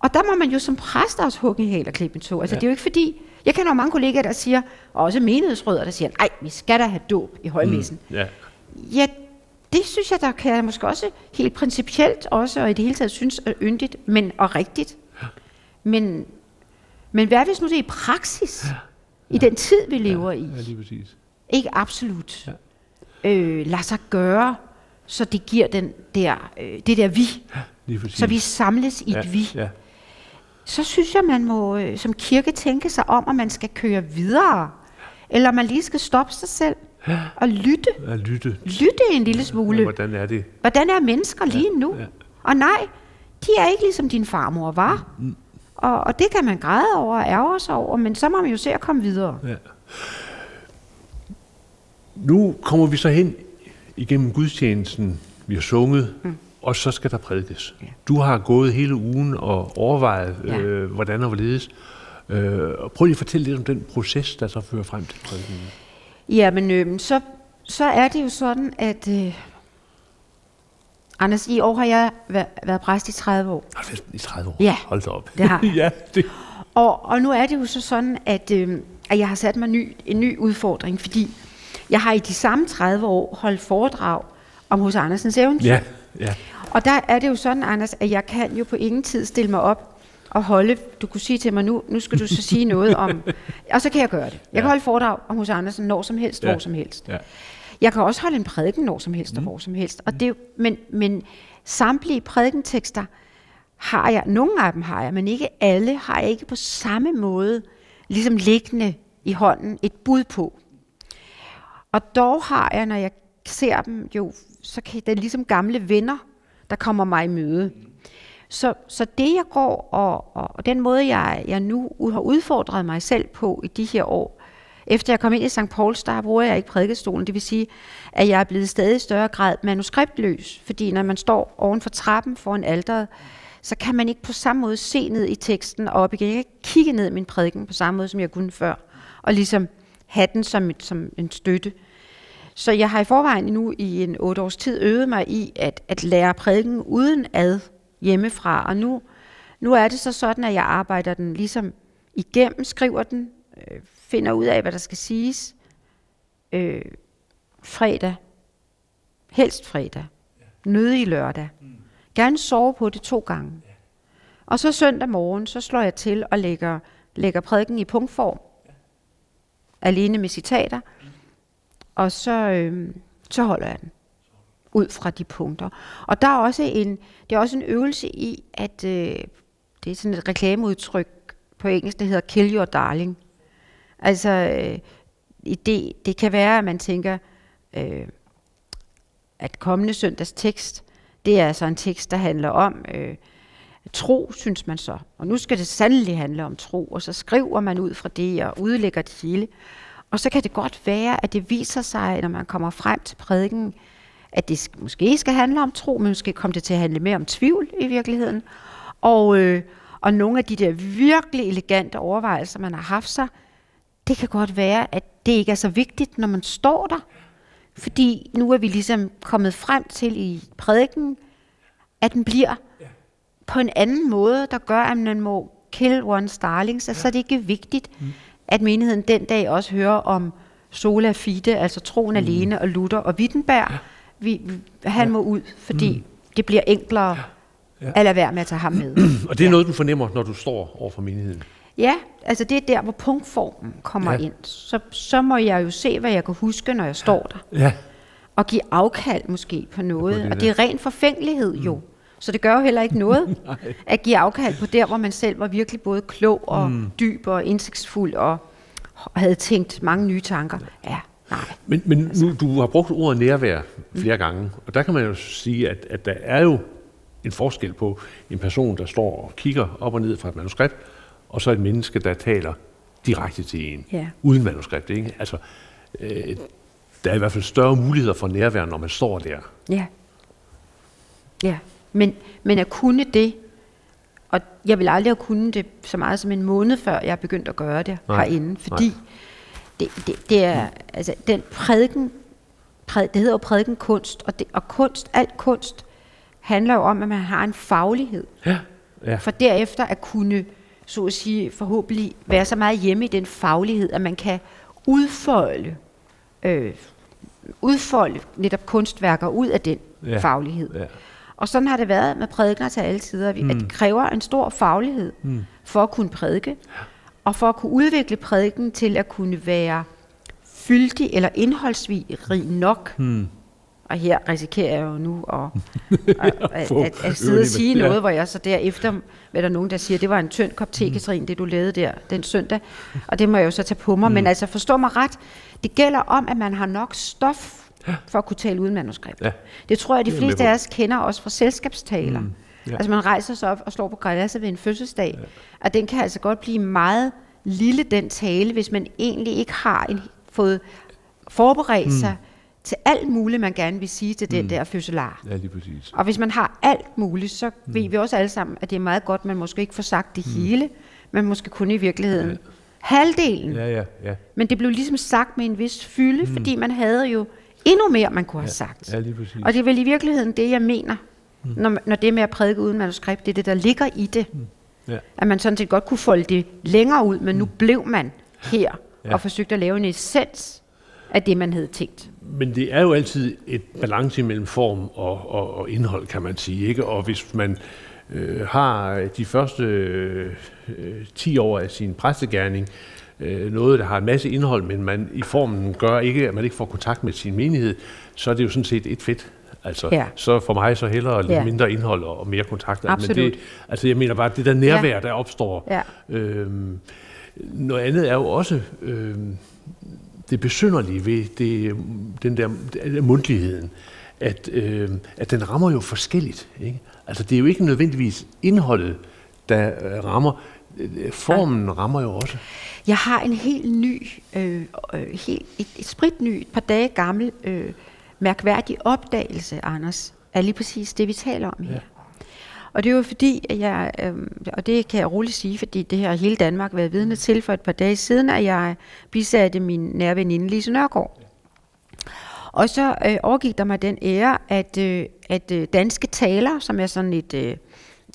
Og der må man jo som præst også hugge en hæl og klippe en. Altså, Ja. det er jo ikke fordi, jeg kender jo mange kollegaer, der siger, og også menighedsrødder, der siger, nej, vi skal da have dåb i højmessen. Mm. Ja. Ja, det synes jeg, der kan jeg måske også helt principielt også, og i det hele taget synes er yndigt, men og rigtigt. Men, men hvad hvis nu det er i praksis, ja. i den tid, vi lever i, ja, lige præcis. ikke absolut, ja. øh, lad sig gøre, så det giver den der, øh, det der vi, Lige præcis. så vi samles i ja, et vi. Ja. så synes jeg, man må øh, som kirke tænke sig om, at man skal køre videre. Eller man lige skal stoppe sig selv og lytte. At lytte. Lytte en lille smule. Hvordan er det? Hvordan er mennesker lige nu? ja. Og nej, de er ikke ligesom din farmor var. Mm, Og, og det kan man græde over og ærge sig over, men så må man jo se at komme videre. Ja. Nu kommer vi så hen igennem gudstjenesten, vi har sunget, mm. og så skal der prædikes. Ja. Du har gået hele ugen og overvejet, Ja. øh, hvordan og hvorledes. Øh, og prøv lige at fortælle lidt om den proces, der så fører frem til prædiken. Jamen, øh, så, så er det jo sådan, at... Øh, Anders, i år har jeg været, været præst i 30 år. Har du i 30 år? Ja. Hold da op. Det har jeg. ja, det. Og, og nu er det jo så sådan, at, øh, at jeg har sat mig ny, en ny udfordring, fordi jeg har i de samme 30 år holdt foredrag om hos Andersens eventyr. Ja, ja. Og der er det jo sådan, Anders, at jeg kan jo på ingen tid stille mig op og holde, du kunne sige til mig, nu, nu skal du så sige noget om, og så kan jeg gøre det. Jeg Ja. kan holde foredrag om hos Andersen når som helst, Ja. hvor som helst. ja. Jeg kan også holde en prædiken når som helst og hvor som helst. Og det, er jo- men, men samtlige prædikentekster har jeg, nogle af dem har jeg, men ikke alle har jeg ikke på samme måde ligesom liggende i hånden et bud på. Og dog har jeg, når jeg ser dem, jo, så kan det er ligesom gamle venner, der kommer mig i møde. Så, så det jeg går, og, og, og den måde jeg, jeg nu har udfordret mig selv på i de her år, efter jeg kom ind i St. Pauls, der bruger jeg ikke prædikestolen. Det vil sige, at jeg er blevet i stadig større grad manuskriptløs. Fordi når man står oven for trappen foran alderet, så kan man ikke på samme måde se ned i teksten og op igen. Jeg kan ikke kigge ned i min prædiken på samme måde, som jeg kunne før. Og ligesom have den som, et, som en støtte. Så jeg har i forvejen nu i en otte års tid øvet mig i at, at lære prædiken uden ad hjemmefra. Og nu, nu er det så sådan, at jeg arbejder den ligesom igennem, skriver den, øh, finder ud af, hvad der skal siges. Øh, fredag. Helst fredag. Nødig lørdag. Gerne sove på det to gange. Og så søndag morgen, så slår jeg til og lægger, lægger prædiken i punktform. Alene med citater. Og så, øh, så holder jeg den ud fra de punkter. Og der er også en, det er også en øvelse i, at øh, det er sådan et reklameudtryk på engelsk, der hedder kill your darling. Altså, øh, det, det kan være, at man tænker, øh, at kommende søndags tekst, det er altså en tekst, der handler om øh, tro, synes man så. Og nu skal det sandelig handle om tro, og så skriver man ud fra det og udlægger det hele. Og så kan det godt være, at det viser sig, når man kommer frem til prædiken, at det måske skal handle om tro, men måske kommer det til at handle mere om tvivl i virkeligheden. Og, øh, og nogle af de der virkelig elegante overvejelser, man har haft sig, det kan godt være, at det ikke er så vigtigt, når man står der. Fordi nu er vi ligesom kommet frem til i prædiken, at den bliver på en anden måde, der gør, at man må kill one's darlings. Altså, så er det ikke vigtigt, at menigheden den dag også hører om sola fide, altså troen alene, og Luther og Wittenberg. Vi, vi, han må ud, fordi det bliver enklere at lade være med at tage ham med. Og det er noget, du fornemmer, når du står over for menigheden. Ja, altså det er der, hvor punktformen kommer Ja. ind. Så, så må jeg jo se, hvad jeg kan huske, når jeg står der. Ja. Og give afkald måske på noget. det og det er ren forfængelighed jo. Så det gør jo heller ikke noget at give afkald på der, hvor man selv var virkelig både klog og mm. dyb og indsigtsfuld og havde tænkt mange nye tanker. Ja, nej. Men, men nu, du har brugt ordet nærvær flere gange, og der kan man jo sige, at, at der er jo en forskel på en person, der står og kigger op og ned fra et manuskript, og så et menneske, der taler direkte til en, Ja. uden manuskript. Ikke? Altså, øh, der er i hvert fald større muligheder for nærvær, når man står der. Ja. Ja, men, men at kunne det, og jeg vil aldrig have kunnet det så meget som en måned før, jeg er begyndt at gøre det Nej. herinde, fordi det, det, det er, altså den prædiken, præd, det hedder jo prædiken kunst, og, det, og kunst, alt kunst, handler jo om, at man har en faglighed, Ja. ja. for derefter at kunne, så at sige, forhåbentlig være så meget hjemme i den faglighed, at man kan udfolde, øh, udfolde netop kunstværker ud af den Ja. faglighed. ja. Og sådan har det været med prædikner til alle tider, mm. at det kræver en stor faglighed mm. for at kunne prædike, og for at kunne udvikle prædiken til at kunne være fyldig eller indholdsrig nok. Mm. Og her risikerer jeg jo nu at, at, at, at, at sidde og sige noget, hvor jeg så derefter, hvad der nogen, der siger, det var en tynd kop te, Katrin, det du lavede der den søndag, og det må jeg jo så tage på mig. Mm. Men altså, forstå mig ret, det gælder om, at man har nok stof for at kunne tale uden manuskript. Ja. Det tror jeg, de fleste af os kender også fra selskabstaler. Mm. Ja. Altså man rejser sig op og slår på græsset ved en fødselsdag, ja. og den kan altså godt blive meget lille, den tale, hvis man egentlig ikke har en, fået forberedt mm. sig til alt muligt, man gerne vil sige til den mm. der fødselar. Ja, lige præcis. Og hvis man har alt muligt, så mm. ved vi også alle sammen, at det er meget godt, man måske ikke får sagt det mm. hele, men måske kun i virkeligheden ja. halvdelen. Ja, ja, ja. Men det blev ligesom sagt med en vis fylde, mm. fordi man havde jo endnu mere, man kunne have sagt. Ja, lige præcis. Og det er vel i virkeligheden det, jeg mener, mm. når, når det med at prædike uden manuskript, det er det, der ligger i det. Mm. Ja. At man sådan set godt kunne folde det længere ud, men mm. nu blev man her ja. og forsøgte at lave en essens af det, man havde tænkt. Men det er jo altid et balance mellem form og, og, og indhold, kan man sige. ikke. Og hvis man øh, har de første øh, 10 år af sin præstegærning øh, noget, der har en masse indhold, men man i formen gør ikke, at man ikke får kontakt med sin menighed, så er det jo sådan set et fedt. Altså, ja. så for mig så hellere lidt ja. mindre indhold og mere kontakt. Absolut. Men det, altså jeg mener bare, det der nærvær, ja. der opstår. Ja. Øhm, noget andet er jo også øhm, det besynderlige ved det, den der, der mundtligheden, at, øh, at den rammer jo forskelligt. Ikke? Altså det er jo ikke nødvendigvis indholdet, der øh, rammer. Formen rammer jo også. Jeg har en helt ny, øh, øh, helt, et, et sprit ny, et par dage gammel, øh, mærkværdig opdagelse, Anders, af lige præcis det, vi taler om her. Ja. Og det er jo fordi, at jeg, øh, og det kan jeg roligt sige, fordi det har hele Danmark været vidne til for et par dage siden, at jeg bisatte min nære veninde Lise Nørgaard. Og så øh, overgik der mig den ære, at, øh, at øh, Danske Taler, som er sådan et, øh,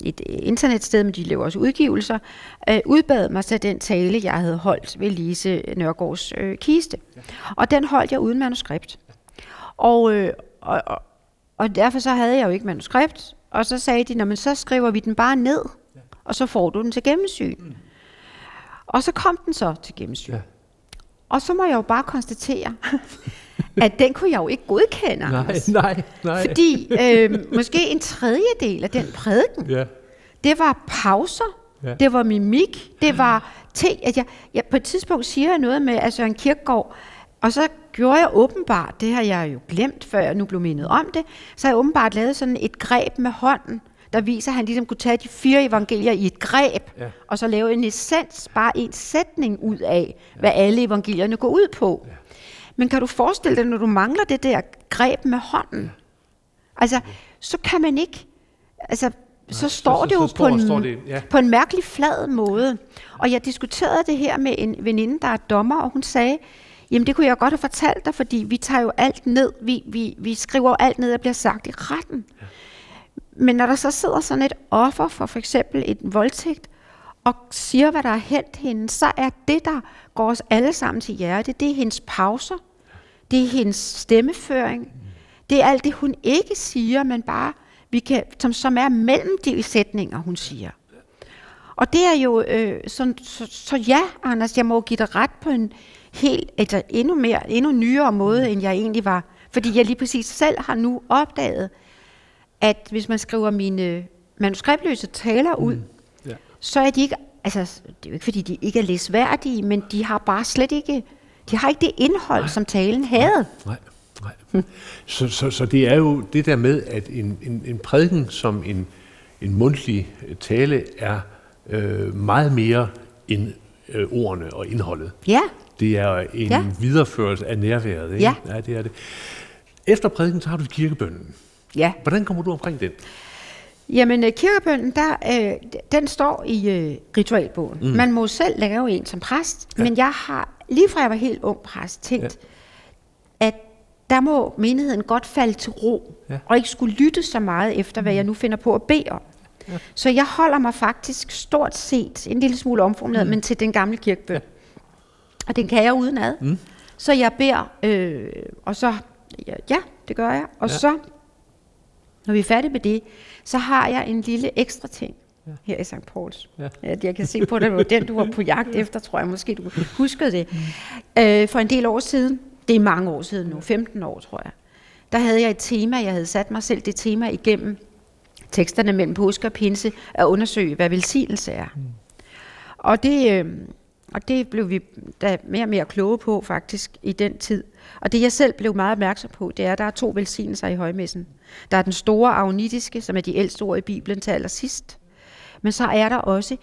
et internetsted, men de laver også udgivelser, øh, udbad mig så den tale, jeg havde holdt ved Lise Nørgaards øh, kiste. Og den holdt jeg uden manuskript. Og, øh, og, og, og derfor så havde jeg jo ikke manuskript, og så sagde de, men så skriver vi den bare ned, og så får du den til gennemsyn. Mm. Og så kom den så til gennemsyn. Ja. Og så må jeg jo bare konstatere, at den kunne jeg jo ikke godkende. Nej, nej, nej. Fordi øh, måske en tredjedel af den prædiken, ja. det var pauser, ja. det var mimik, det var ting, at jeg, jeg på et tidspunkt siger jeg noget med, altså en kirkegård, og så gjorde jeg åbenbart, det har jeg jo glemt, før jeg nu blev mindet om det, så har jeg åbenbart lavet sådan et greb med hånden, der viser, at han ligesom kunne tage de fire evangelier i et greb, ja. og så lave en essens, bare en sætning ud af, ja. hvad alle evangelierne går ud på. Ja. Men kan du forestille dig, når du mangler det der greb med hånden? Ja. Altså, så kan man ikke... Altså, så står så, det jo så, så på, en, det, ja. på en mærkelig flad måde. Og jeg diskuterede det her med en veninde, der er dommer, og hun sagde, Jamen det kunne jeg godt have fortalt dig, fordi vi tager jo alt ned, vi, vi, vi skriver alt ned, der bliver sagt i retten. Ja. Men når der så sidder sådan et offer for for eksempel et voldtægt, og siger, hvad der er hent hende, så er det, der går os alle sammen til hjerte, det er hendes pauser, det er hendes stemmeføring, mm. det er alt det, hun ikke siger, men bare, vi kan, som, som er mellem de sætninger, hun siger. Og det er jo, øh, så, så, så ja, Anders, jeg må give dig ret på en, helt, altså endnu mere, endnu nyere måde, end jeg egentlig var. Fordi jeg lige præcis selv har nu opdaget, at hvis man skriver mine manuskriptløse taler ud, mm. yeah. så er de ikke, altså det er jo ikke fordi, de ikke er læsværdige, men de har bare slet ikke, de har ikke det indhold, nej. som talen havde. Nej, nej. nej. Så, så, så det er jo det der med, at en, en, en prædiken som en, en mundtlig tale er øh, meget mere end øh, ordene og indholdet. Ja. Det er en ja. videreførelse af nærværet. Ikke? Ja. ja, det er det. Efter prædiken, så har du kirkebønnen. Ja. Hvordan kommer du omkring den? Jamen, øh, kirkebønnen, der, øh, den står i øh, ritualbogen. Mm. Man må selv lave en som præst, ja. men jeg har, lige fra jeg var helt ung præst, tænkt, ja. at der må menigheden godt falde til ro, ja. og ikke skulle lytte så meget efter, hvad jeg nu finder på at bede om. Ja. Så jeg holder mig faktisk stort set, en lille smule omformuleret, mm. men til den gamle kirkebøn. Ja. Og den kan jeg udenad. Mm. Så jeg beder, øh, og så, ja, ja, det gør jeg. Og ja. så, når vi er færdige med det, så har jeg en lille ekstra ting ja. her i St. Pauls. Ja. Ja, jeg kan se på dig, det den, du var på jagt efter, tror jeg. Måske du husker det. Mm. Øh, for en del år siden, det er mange år siden nu, 15 år, tror jeg, der havde jeg et tema, jeg havde sat mig selv det tema igennem teksterne mellem påske og pinse, at undersøge, hvad velsignelse er. Mm. Og det, øh, og det blev vi da mere og mere kloge på faktisk i den tid. Og det jeg selv blev meget opmærksom på, det er, at der er to velsignelser i højmessen. Der er den store agnitiske, som er de ældste ord i Bibelen til allersidst. Men så er der også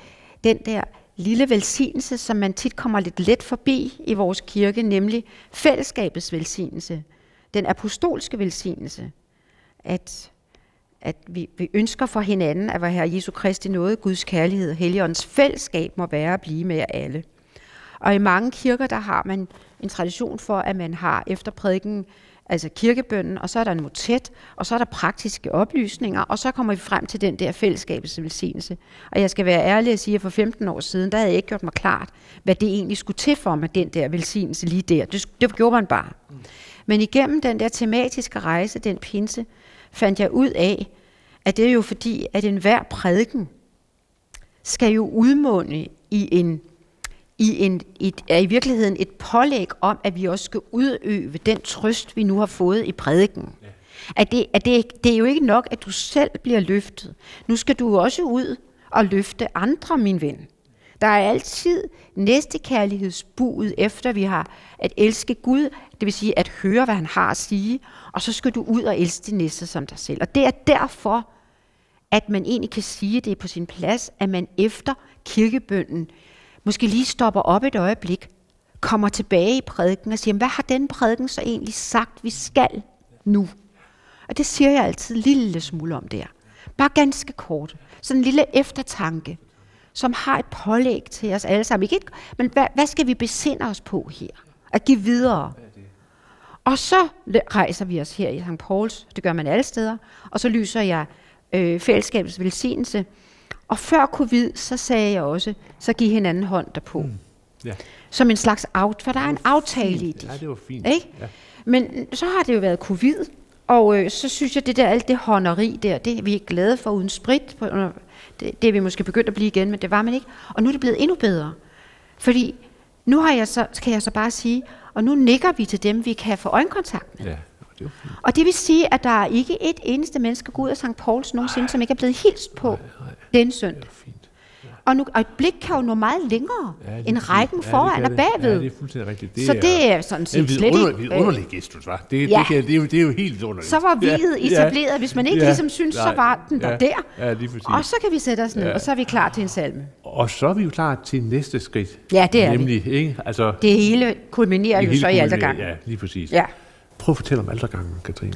den der lille velsignelse, som man tit kommer lidt let forbi i vores kirke, nemlig fællesskabets velsignelse. Den apostolske velsignelse. At, at vi, vi ønsker for hinanden, at hvad Herre Jesu Kristi noget, Guds kærlighed og Helligåndens fællesskab må være at blive med jer alle. Og i mange kirker, der har man en tradition for, at man har efter prædiken altså kirkebønden, og så er der en motet, og så er der praktiske oplysninger, og så kommer vi frem til den der fællesskabets velsignelse. Og jeg skal være ærlig og sige, at for 15 år siden, der havde jeg ikke gjort mig klart, hvad det egentlig skulle til for mig, den der velsignelse lige der. Det, det gjorde man bare. Men igennem den der tematiske rejse, den pinse, fandt jeg ud af, at det er jo fordi, at enhver prædiken skal jo udmunde i en i, en, et, er i virkeligheden et pålæg om, at vi også skal udøve den trøst, vi nu har fået i prædiken. Ja. At, det, at det, det er jo ikke nok, at du selv bliver løftet. Nu skal du også ud og løfte andre, min ven. Der er altid næste kærlighedsbud efter vi har at elske Gud, det vil sige at høre, hvad han har at sige, og så skal du ud og elske det næste som dig selv. Og det er derfor, at man egentlig kan sige, det er på sin plads, at man efter kirkebønden måske lige stopper op et øjeblik, kommer tilbage i prædiken og siger, hvad har den prædiken så egentlig sagt, vi skal nu? Og det siger jeg altid en lille smule om der. Bare ganske kort. Sådan en lille eftertanke, som har et pålæg til os alle sammen. Ikke et, men hvad, hvad skal vi besinde os på her? At give videre. Og så rejser vi os her i St. Pauls, det gør man alle steder, og så lyser jeg øh, fællesskabets velsignelse, og før covid, så sagde jeg også, så giv hinanden hånd derpå. Mm. Ja. Som en slags out, for der er en aftale fint. i det. Ja, det var fint. Ikke? Ja. Men så har det jo været covid, og øh, så synes jeg, det der, alt det hånderi der, det er vi ikke glade for uden sprit. På, det, det er vi måske begyndt at blive igen, men det var man ikke. Og nu er det blevet endnu bedre. Fordi nu har jeg så, kan jeg så bare sige, og nu nikker vi til dem, vi kan få øjenkontakt med. Ja. Og det vil sige, at der er ikke et eneste menneske går ud af St. Pauls nogensinde, som ikke er blevet hilst på. Nej, nej den søndag. Og, nu, og et blik kan jo nå meget længere ja, end rækken ja, foran og bagved. Ja, det er fuldstændig rigtigt. Det så det er sådan set slet ikke... Det underlig gestus, var. Det, ja. det, det, det, er jo, det er jo helt underligt. Så var videt ja, etableret. Hvis man ikke ja, ligesom synes, ja, så var den der ja, der. Ja, lige og så kan vi sætte os ned, ja. og så er vi klar til en salme. Og så er vi jo klar til næste skridt. Ja, det er nemlig, vi. Ikke? Altså, det hele kulminerer det jo hele så i altergang. Ja, lige præcis. Ja. Prøv at fortælle om altergangen, Katrine.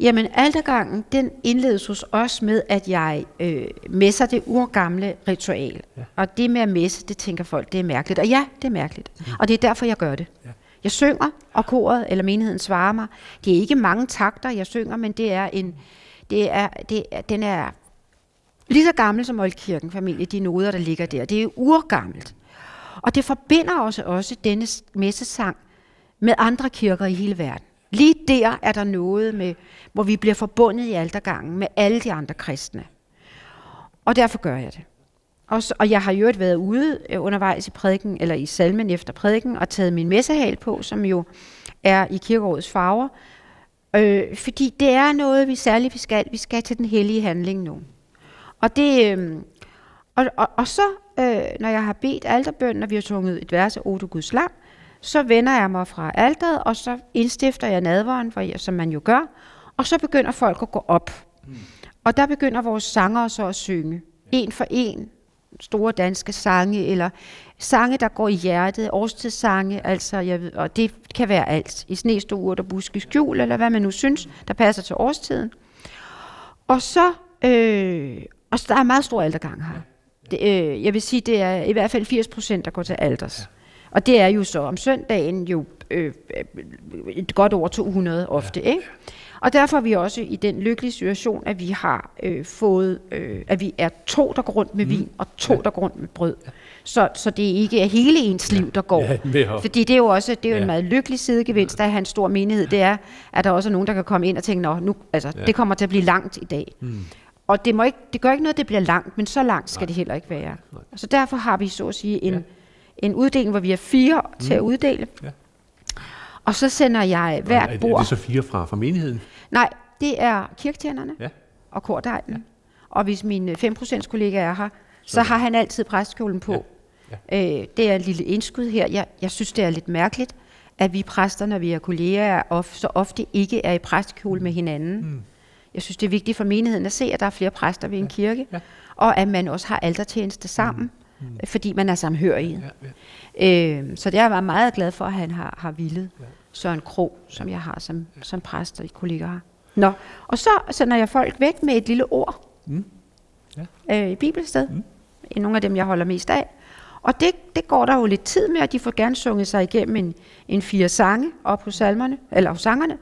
Jamen, altergangen, den indledes hos os med, at jeg øh, messer det urgamle ritual. Ja. Og det med at messe, det tænker folk, det er mærkeligt. Og ja, det er mærkeligt. Mm. Og det er derfor, jeg gør det. Ja. Jeg synger, og koret eller menigheden svarer mig. Det er ikke mange takter, jeg synger, men det er en, det er, det er, den er lige så gammel som Oldkirken familie, de noder, der ligger der. Det er urgammelt. Og det forbinder også, også denne messesang med andre kirker i hele verden. Lige der er der noget, med, hvor vi bliver forbundet i altergangen med alle de andre kristne. Og derfor gør jeg det. Og, så, og jeg har jo været ude øh, undervejs i prædiken, eller i salmen efter prædiken, og taget min messehal på, som jo er i kirkerådets farver. Øh, fordi det er noget, vi særligt vi skal. Vi skal til den hellige handling nu. Og det... Øh, og, og, og så, øh, når jeg har bedt alterbønden, og vi har sunget et vers af Odo Guds lam, så vender jeg mig fra alderet, og så indstifter jeg nadveren, jeg, som man jo gør, og så begynder folk at gå op. Mm. Og der begynder vores sanger så at synge. En for en, store danske sange, eller sange, der går i hjertet, årstidssange, altså, jeg ved, og det kan være alt. I snestuer, der buske skjul, eller hvad man nu synes, der passer til årstiden. Og så, øh, og så der er meget stor aldergang her. Det, øh, jeg vil sige, det er i hvert fald 80 procent, der går til alders. Ja. Og det er jo så om søndagen jo øh, et godt over 200 ofte. Ja. Ikke? Og derfor er vi også i den lykkelige situation, at vi har øh, fået, øh, at vi er to, der går rundt med mm. vin, og to, ja. der går rundt med brød. Så, så det er ikke hele ens liv, der går. Ja, Fordi det er jo også det er jo ja. en meget lykkelig sidegevinst, der er en stor menighed, det er, at der også er nogen, der kan komme ind og tænke, Nå, nu, altså, ja. det kommer til at blive langt i dag. Mm. Og det, må ikke, det gør ikke noget, at det bliver langt, men så langt skal Nej. det heller ikke være. Nej. Så derfor har vi så at sige en... Ja en uddeling, hvor vi er fire mm. til at uddele. Ja. Og så sender jeg Er, hvert er bord... det så fire fra, fra menigheden? Nej, det er kirketjenerne Ja. og kordegnen. Ja. Og hvis min øh, 5% kollega er her, så har han altid præstkjolen på. Ja. Øh, det er et lille indskud her. Jeg, jeg synes, det er lidt mærkeligt, at vi præster, når vi er kolleger, of, så ofte ikke er i præstkjole med hinanden. Mm. Jeg synes, det er vigtigt for menigheden at se, at der er flere præster ved en kirke, Ja. og at man også har altertjeneste sammen, mm. Fordi man er samhørige. Ja, ja. Øh, så det jeg meget glad for, at han har, har villet. Søren Kro, som jeg har som, som præst og kollegaer har. Nå, og så sender jeg folk væk med et lille ord Mm. øh, i bibelsted. Mm. Nogle af dem, jeg holder mest af. Og det, det går der jo lidt tid med, og de får gerne sunget sig igennem en, en fire sange op hos salmerne, eller hos sangerne.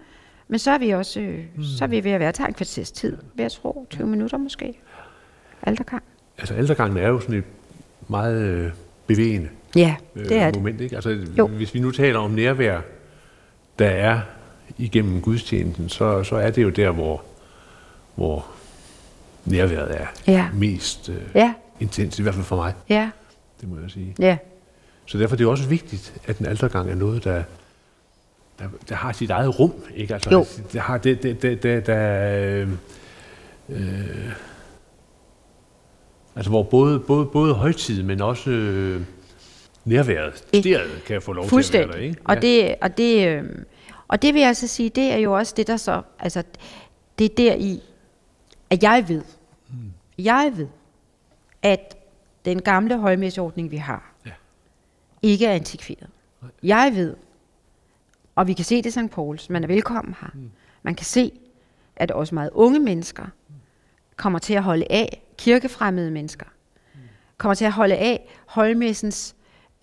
Men så er vi også øh, mm. så er vi ved at være, tager en kvarters tid, vil jeg tro, 20 minutter måske. Altergang. Altså ældregangen er jo sådan et meget øh, bevægende Ja, øh, det er det. moment. Ikke? Altså, Jo. hvis vi nu taler om nærvær, der er igennem gudstjenesten, så, så er det jo der, hvor, hvor nærværet er Ja. mest øh, Ja, intens, i hvert fald for mig, ja, det må jeg sige. ja. Så derfor er det også vigtigt, at en altergang er noget, der, der, der har sit eget rum. Ikke? Altså, Jo. Der har det, det, det, det der, øh, øh, altså hvor både, både, både højtid, men også øh, nærværet, stedet kan jeg få lov til at være der. Ikke? Og, det, og, det, øh, og det vil jeg så sige, det er jo også det, der så, altså, det er der i, at jeg ved, Hmm. jeg ved, at den gamle højmæsordning, vi har, Ja. ikke er antikveret. Jeg ved, og vi kan se det i St. Pauls, man er velkommen her. Hmm. Man kan se, at også meget unge mennesker kommer til at holde af kirkefremmede mennesker. Kommer til at holde af højmessens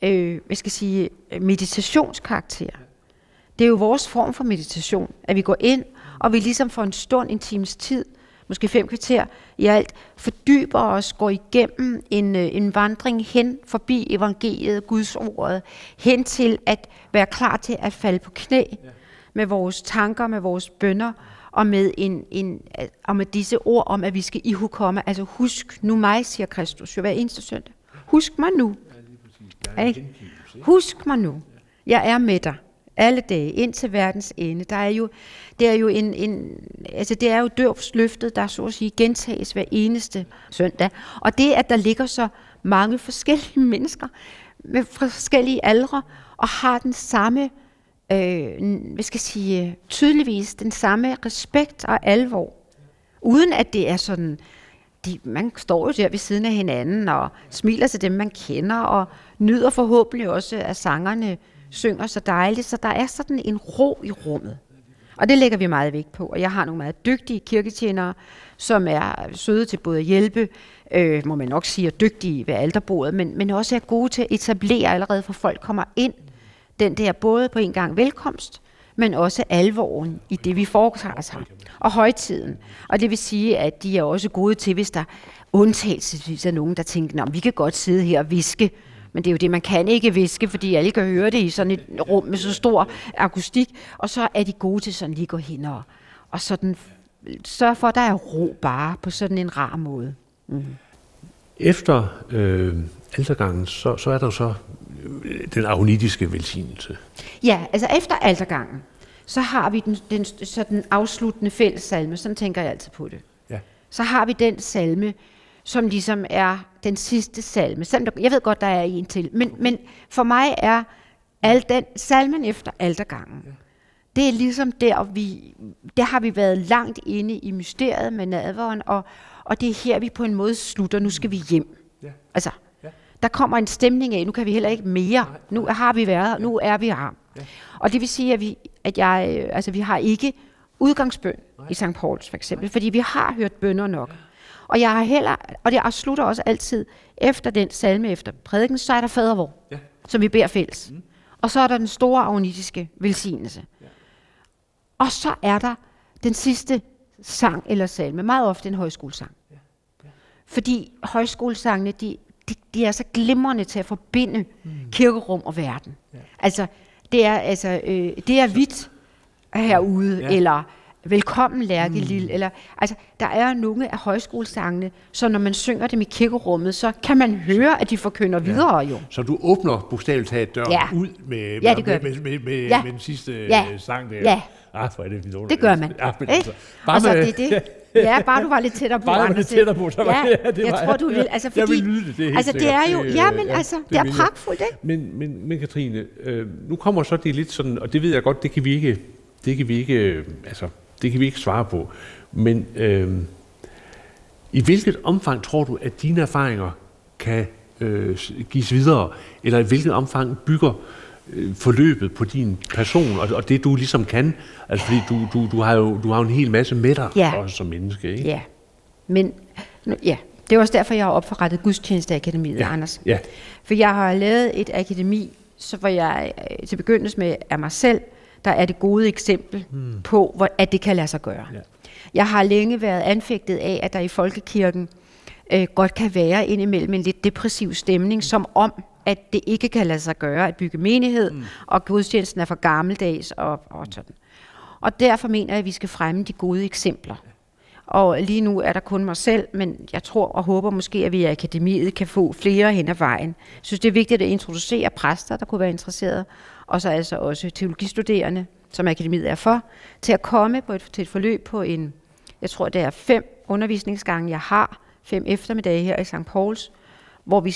øh, hvad skal jeg sige, meditationskarakter. Det er jo vores form for meditation, at vi går ind, og vi ligesom for en stund, en times tid, måske fem kvarter i alt, fordyber os, går igennem en, øh, en vandring hen forbi evangeliet, Guds ordet, hen til at være klar til at falde på knæ med vores tanker, med vores bønder, og med, en, en, og med disse ord om, at vi skal ihukomme. Altså husk nu mig, siger Kristus jo hver eneste søndag. Husk mig nu. Ikke? Husk mig nu. Jeg er med dig alle dage ind til verdens ende. Der er jo, det er jo en, en altså det er jo døbsløftet, der så at sige gentages hver eneste søndag. Og det, at der ligger så mange forskellige mennesker med forskellige aldre og har den samme, øh, hvad skal jeg sige, tydeligvis den samme respekt og alvor, uden at det er sådan, de, man står jo der ved siden af hinanden og smiler til dem, man kender, og nyder forhåbentlig også, at sangerne synger så dejligt. Så der er sådan en ro i rummet. Og det lægger vi meget vægt på. Og jeg har nogle meget dygtige kirketjenere, som er søde til både at hjælpe, øh, må man nok sige, er dygtige ved alterbordet, men, men også er gode til at etablere allerede, for folk kommer ind. Den der både på en gang velkomst, men også alvoren i det, vi foretager sig. Og højtiden. Og det vil sige, at de er også gode til, hvis der undtagelsesvis er nogen, der tænker, at vi kan godt sidde her og viske, men det er jo det, man kan ikke viske, fordi alle kan høre det i sådan et rum med så stor akustik. Og så er de gode til sådan lige at gå hen og, og sådan sørge for, at der er ro bare på sådan en rar måde. Mm. Efter øh, altergangen, så, så er der jo så den aronitiske velsignelse. Ja, altså efter altergangen, så har vi den, den, så den afsluttende fælles salme, sådan tænker jeg altid på det. Ja. Så har vi den salme, som ligesom er den sidste salme. Selvom jeg ved godt, der er en til, men, men for mig er al den salmen efter altergangen. Ja. Det er ligesom der, vi, der har vi været langt inde i mysteriet med nadveren, og, og det er her, vi på en måde slutter. Nu skal vi hjem. Ja. Altså. Der kommer en stemning af, nu kan vi heller ikke mere. Nu har vi været nu er vi her. Ja. Og det vil sige, at vi, at jeg, øh, altså, vi har ikke udgangsbøn i St. Pauls for eksempel, fordi vi har hørt bønder nok. Og jeg har heller, og det afslutter også altid efter den salme efter prædiken, så er der fadervor, Ja. som vi beder fælles. Mm. Og så er der den store agnitiske velsignelse. Ja. Og så er der den sidste sang eller salme, meget ofte en højskolesang. Ja. Ja. Fordi højskolesangene, de, de, de er så glimrende til at forbinde mm. kirkerum og verden. Ja. Altså, det er, altså, øh, det er hvidt herude, Ja. eller Velkommen Lærke mm. Lille, eller altså, der er nogle af højskolesangene, så når man synger dem i kirkerummet, så kan man høre, at de forkynder ja. videre jo. Så du åbner bogstaveligt talt døren ja. ud med, ja, det gør med, med, med, med, ja. med den sidste ja. sang der. Ja. Ah, hvor er det vidunderligt. Det gør man. Ja, men altså, bare med, det er det. Ja, bare du var lidt tættere på. Bare Anders. lidt tættere på, så var ja, det jeg var, tror, du vil. Altså, fordi, jeg vil lyde det, det er altså, det er jo, ja, men ja, altså, det, det er pragtfuldt, ikke? Men, men, men Katrine, øh, nu kommer så det lidt sådan, og det ved jeg godt, det kan vi ikke, det kan vi ikke, øh, altså, det kan vi ikke svare på. Men øh, i hvilket omfang tror du, at dine erfaringer kan øh, gives videre, eller i hvilket omfang bygger øh, forløbet på din person, og, og det du ligesom kan? Altså fordi du, du, du, har, jo, du har jo en hel masse med dig, ja. også som menneske, ikke? Ja, men ja, det er også derfor, jeg har opforrettet Gudstjenesteakademiet, ja. Anders. Ja. For jeg har lavet et akademi, så hvor jeg øh, til begyndelsen med af mig selv, der er det gode eksempel hmm. på, hvor, at det kan lade sig gøre. Ja. Jeg har længe været anfægtet af, at der i folkekirken øh, godt kan være indimellem en lidt depressiv stemning, som om, at det ikke kan lade sig gøre at bygge menighed, mm. og gudstjenesten er for gammeldags og, og sådan. Og derfor mener jeg, at vi skal fremme de gode eksempler. Og lige nu er der kun mig selv, men jeg tror og håber måske, at vi i akademiet kan få flere hen ad vejen. Jeg synes, det er vigtigt at introducere præster, der kunne være interesserede, og så altså også teologistuderende, som akademiet er for, til at komme på et, til et forløb på en, jeg tror det er fem undervisningsgange, jeg har, fem eftermiddage her i St. Pauls, hvor vi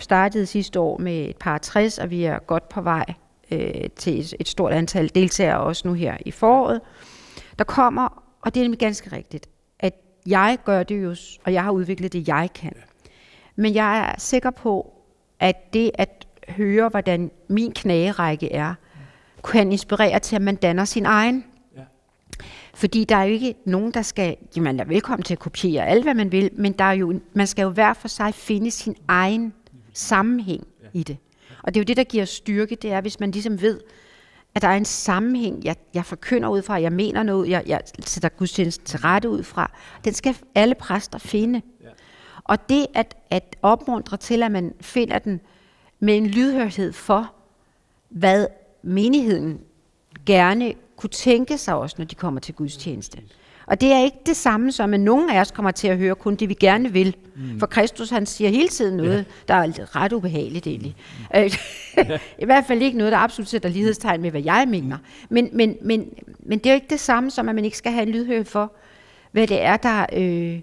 startede sidste år med et par 60, og vi er godt på vej øh, til et, et stort antal deltagere også nu her i foråret. Der kommer, og det er nemlig ganske rigtigt, at jeg gør det jo, og jeg har udviklet det, jeg kan. Men jeg er sikker på, at det at høre, hvordan min knagerække er, kan inspirere til, at man danner sin egen. Fordi der er jo ikke nogen, der skal, jamen man er velkommen til at kopiere alt, hvad man vil, men der er jo, man skal jo hver for sig finde sin egen sammenhæng i det. Og det er jo det, der giver styrke, det er, hvis man ligesom ved, at der er en sammenhæng, jeg, jeg forkynder ud fra, jeg mener noget, jeg, jeg sætter gudstjenesten til rette ud fra. Den skal alle præster finde. Og det at, at opmuntre til, at man finder den med en lydhørhed for, hvad menigheden gerne kunne tænke sig også, når de kommer til gudstjeneste. Og det er ikke det samme som, at nogen af os kommer til at høre kun det, vi gerne vil. Mm. For Kristus, han siger hele tiden noget, ja. der er ret ubehageligt egentlig. Mm. I hvert fald ikke noget, der absolut sætter lighedstegn med, hvad jeg mener. Men, men, men, men det er jo ikke det samme som, at man ikke skal have en lydhør for, hvad det er, der øh,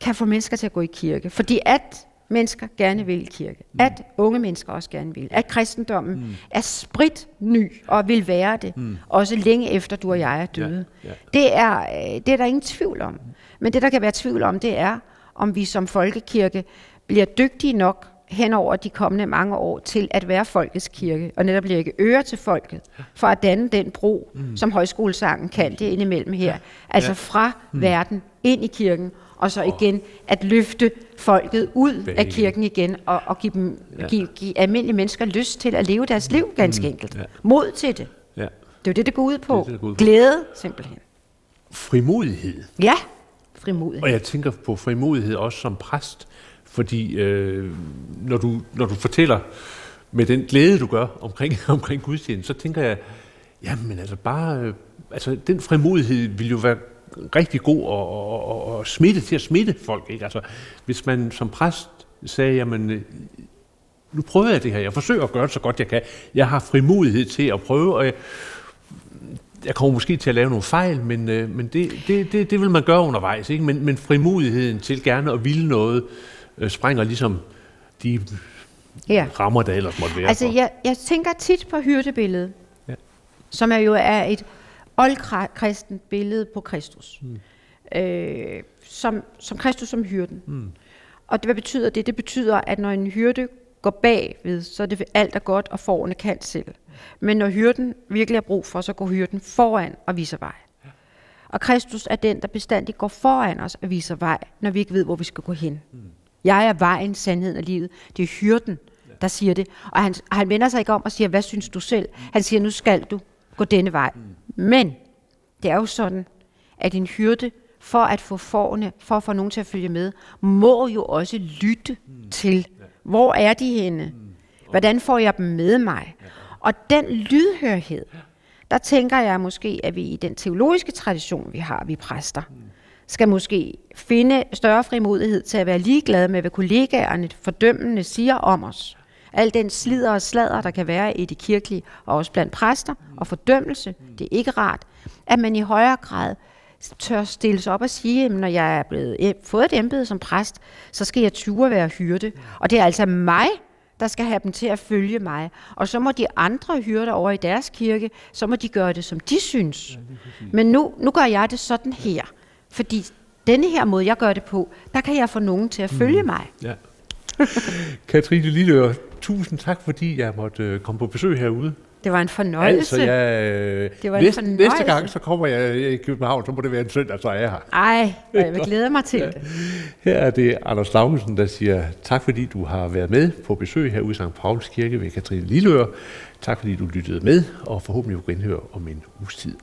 kan få mennesker til at gå i kirke. Fordi at mennesker gerne vil i kirke. Mm. At unge mennesker også gerne vil. At kristendommen mm. er sprit ny og vil være det. Mm. Også længe efter du og jeg er døde. Ja, ja. Det, er, øh, det er der ingen tvivl om. Men det der kan være tvivl om, det er, om vi som folkekirke bliver dygtige nok hen over de kommende mange år til at være folkets kirke, og netop lægge øre til folket, for at danne den bro, mm. som højskolesangen kan det indimellem her. Altså fra mm. verden ind i kirken, og så igen at løfte folket ud af kirken igen, og, og give, dem, ja. give, give almindelige mennesker lyst til at leve deres liv ganske mm. enkelt. Ja. Mod til det. Ja. Det er jo det, det går ud på. Det, det, det går ud på. Glæde, simpelthen. Frimodighed. Ja, frimodighed. Og jeg tænker på frimodighed også som præst, fordi øh, når, du, når du fortæller med den glæde, du gør omkring, omkring gudstjenesten, så tænker jeg, jamen altså bare, øh, altså den frimodighed vil jo være rigtig god og, og, og smitte til at smitte folk. Ikke? Altså, hvis man som præst sagde, jamen, øh, nu prøver jeg det her, jeg forsøger at gøre det så godt jeg kan, jeg har frimodighed til at prøve, og jeg, jeg kommer måske til at lave nogle fejl, men, øh, men det, det, det, det vil man gøre undervejs. Ikke? Men, men frimodigheden til gerne at ville noget, øh, sprænger ligesom de ja. rammer, der ellers måtte være. Altså, jeg, jeg tænker tit på hyrdebilledet, ja. som er jo er et oldkristent billede på Kristus. Mm. Øh, som, som Kristus som hyrden. Mm. Og det, hvad betyder det? Det betyder, at når en hyrde går bagved, så er det alt er godt, og forerne kan selv. Men når hyrden virkelig har brug for, så går hyrden foran og viser vej. Og Kristus er den, der bestandigt går foran os og viser vej, når vi ikke ved, hvor vi skal gå hen. Mm. Jeg er vejen, sandheden og livet. Det er hyrden, der siger det. Og han, han vender sig ikke om og siger, hvad synes du selv? Han siger, nu skal du gå denne vej. Men det er jo sådan, at en hyrde, for at få forne, for at få nogen til at følge med, må jo også lytte til, hvor er de henne? Hvordan får jeg dem med mig? Og den lydhørhed, der tænker jeg måske, at vi i den teologiske tradition, vi har, vi præster, skal måske finde større frimodighed til at være ligeglade med, hvad kollegaerne fordømmende siger om os. Al den slider og sladder, der kan være i det kirkelige, og også blandt præster, og fordømmelse, det er ikke rart, at man i højere grad tør stille sig op og sige, at når jeg er blevet fået et embede som præst, så skal jeg ture være hyrde. Og det er altså mig, der skal have dem til at følge mig. Og så må de andre hyrder over i deres kirke, så må de gøre det, som de synes. Men nu, nu gør jeg det sådan her. Fordi denne her måde, jeg gør det på, der kan jeg få nogen til at følge mm. mig. Ja. Katrine Lilleør, tusind tak, fordi jeg måtte øh, komme på besøg herude. Det var en fornøjelse. Altså, jeg, øh, det var en næste, fornøjelse. næste gang, så kommer jeg i København, så må det være en søndag, så er jeg her. Ej, jeg vil glæde mig til det. Her er det Anders Laugesen, der siger, tak fordi du har været med på besøg her i St. Pauls Kirke ved Katrine Lilleør. Tak fordi du lyttede med, og forhåbentlig vil genhøre om en uges tid.